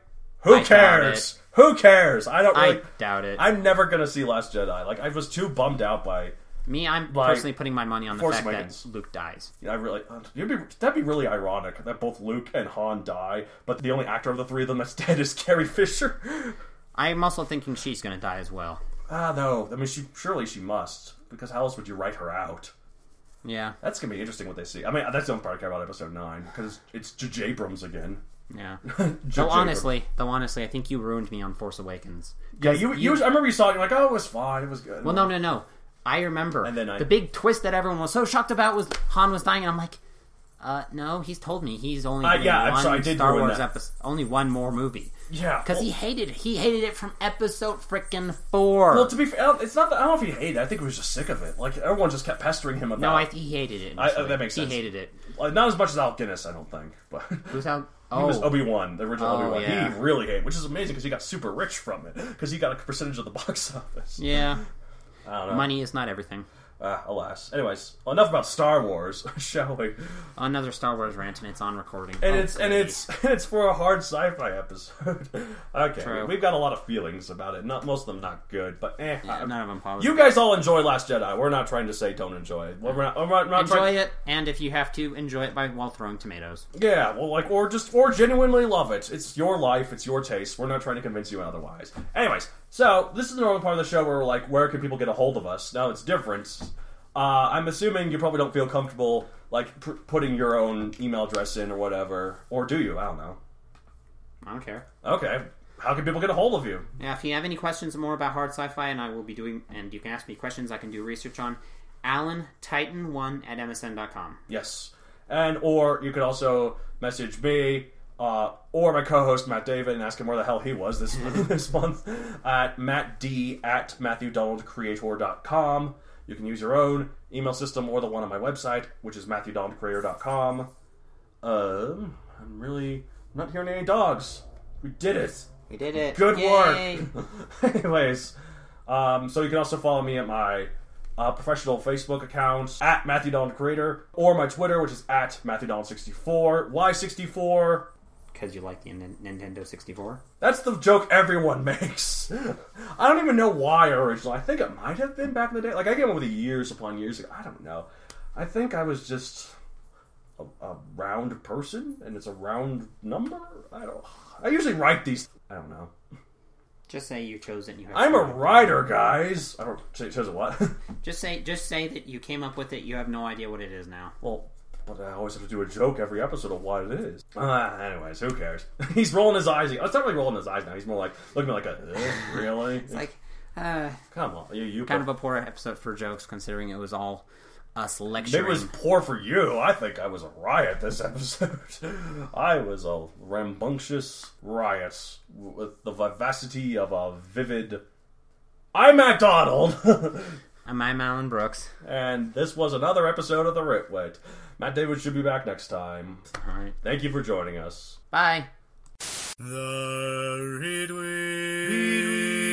Who I cares? Who cares? I don't I really. doubt it. I'm never gonna see Last Jedi. Like I was too bummed out by. Me, I'm like, personally putting my money on the Force fact Awakens. that Luke dies. Yeah, I really, you'd be, that'd be really ironic that both Luke and Han die, but the only actor of the three of them that's dead is Carrie Fisher. I'm also thinking she's going to die as well. ah, no. I mean, she surely she must, because how else would you write her out? Yeah, That's gonna be interesting what they see. I mean, that's the only part I care about episode nine because it's J.J. Abrams again. Yeah. Though honestly, though honestly, I think you ruined me on Force Awakens. Yeah, you, you, I remember you saw it. You're like, oh, it was fine. It was good. Well, no, no, no. I remember And then I- the big twist that everyone was so shocked about was Han was dying, and I'm like, uh, no, he's told me he's only Uh, yeah, I'm one sorry, I did Star Wars episode, only one more movie yeah, because well, he hated it. He hated it from episode frickin' four. Well, to be fair, it's not. That, I don't know if he hated. it. I think he was just sick of it. Like everyone just kept pestering him about. It. No, I, think he hated it. I- uh, that makes sense. He hated it. Like, not as much as Alec Guinness, I don't think. But Who's he Oh, was Obi Wan, the original Oh, Obi Wan. yeah. He really hated, which is amazing because he got super rich from it because he got a percentage of the box office. yeah. I don't know. Money is not everything. Ah, alas. Anyways, enough about Star Wars, shall we? Another Star Wars rant, and it's on recording. And Oh, it's and it's it's for a hard sci-fi episode. okay, True. we've got a lot of feelings about it. Not most of them not good, but eh. Yeah, I- none of them positive. you guys all enjoy Last Jedi. We're not trying to say don't enjoy it. We're not, we're not, we're not enjoy trying, it, and if you have to, enjoy it by while throwing tomatoes. Yeah, well, like or just or genuinely love it. It's your life. It's your taste. We're not trying to convince you otherwise. Anyways, so this is the normal part of the show where we're like, where can people get a hold of us? Now it's different. Uh, I'm assuming you probably don't feel comfortable like pr- putting your own email address in or whatever, or do you? I don't know. I don't care. Okay, how can people get a hold of you? Yeah, if you have any questions more about hard sci-fi, and I will be doing, and you can ask me questions, I can do research on Alan Titan one at msn.com. Yes, and or you could also message me uh, or my co-host Matt David and ask him where the hell he was this this month at mattd at matthewdonaldcreator.com. You can use your own email system or the one on my website, which is matthewdonaldcreator.com. Um, I'm really I'm not hearing any dogs. We did it. We did it. Good Yay! work. Anyways, um, so you can also follow me at my uh, professional Facebook account at Matthew Donald Creator, or my Twitter, which is at Matthew Donald64. Why 64? Because you like the Nin- Nintendo 64. That's the joke everyone makes. I don't even know why originally. I think it might have been back in the day. Like I came up with it years upon years ago. I don't know. I think I was just a, a round person, and it's a round number. I don't. I usually write these. I don't know. Just say you chose it. And you have I'm a writer, guys. I don't. Say, says what? Just say, just say that you came up with it. You have no idea what it is now. well, but I always have to do a joke every episode of what it is. Uh, anyways, who cares? He's rolling his eyes. It's not really rolling his eyes now. He's more like looking at me like a "Eh, really. It's like, uh, Come on, you. you kind of a poor episode for jokes, considering it was all us lecturing. It was poor for you. I think I was a riot this episode. I was a rambunctious riot with the vivacity of a vivid. I'm Matt Donald, I'm I'm Allen Brooks. and this was another episode of the Ritwit. Matt David should be back next time. All right, Thank you for joining us. bye. The Ritwit.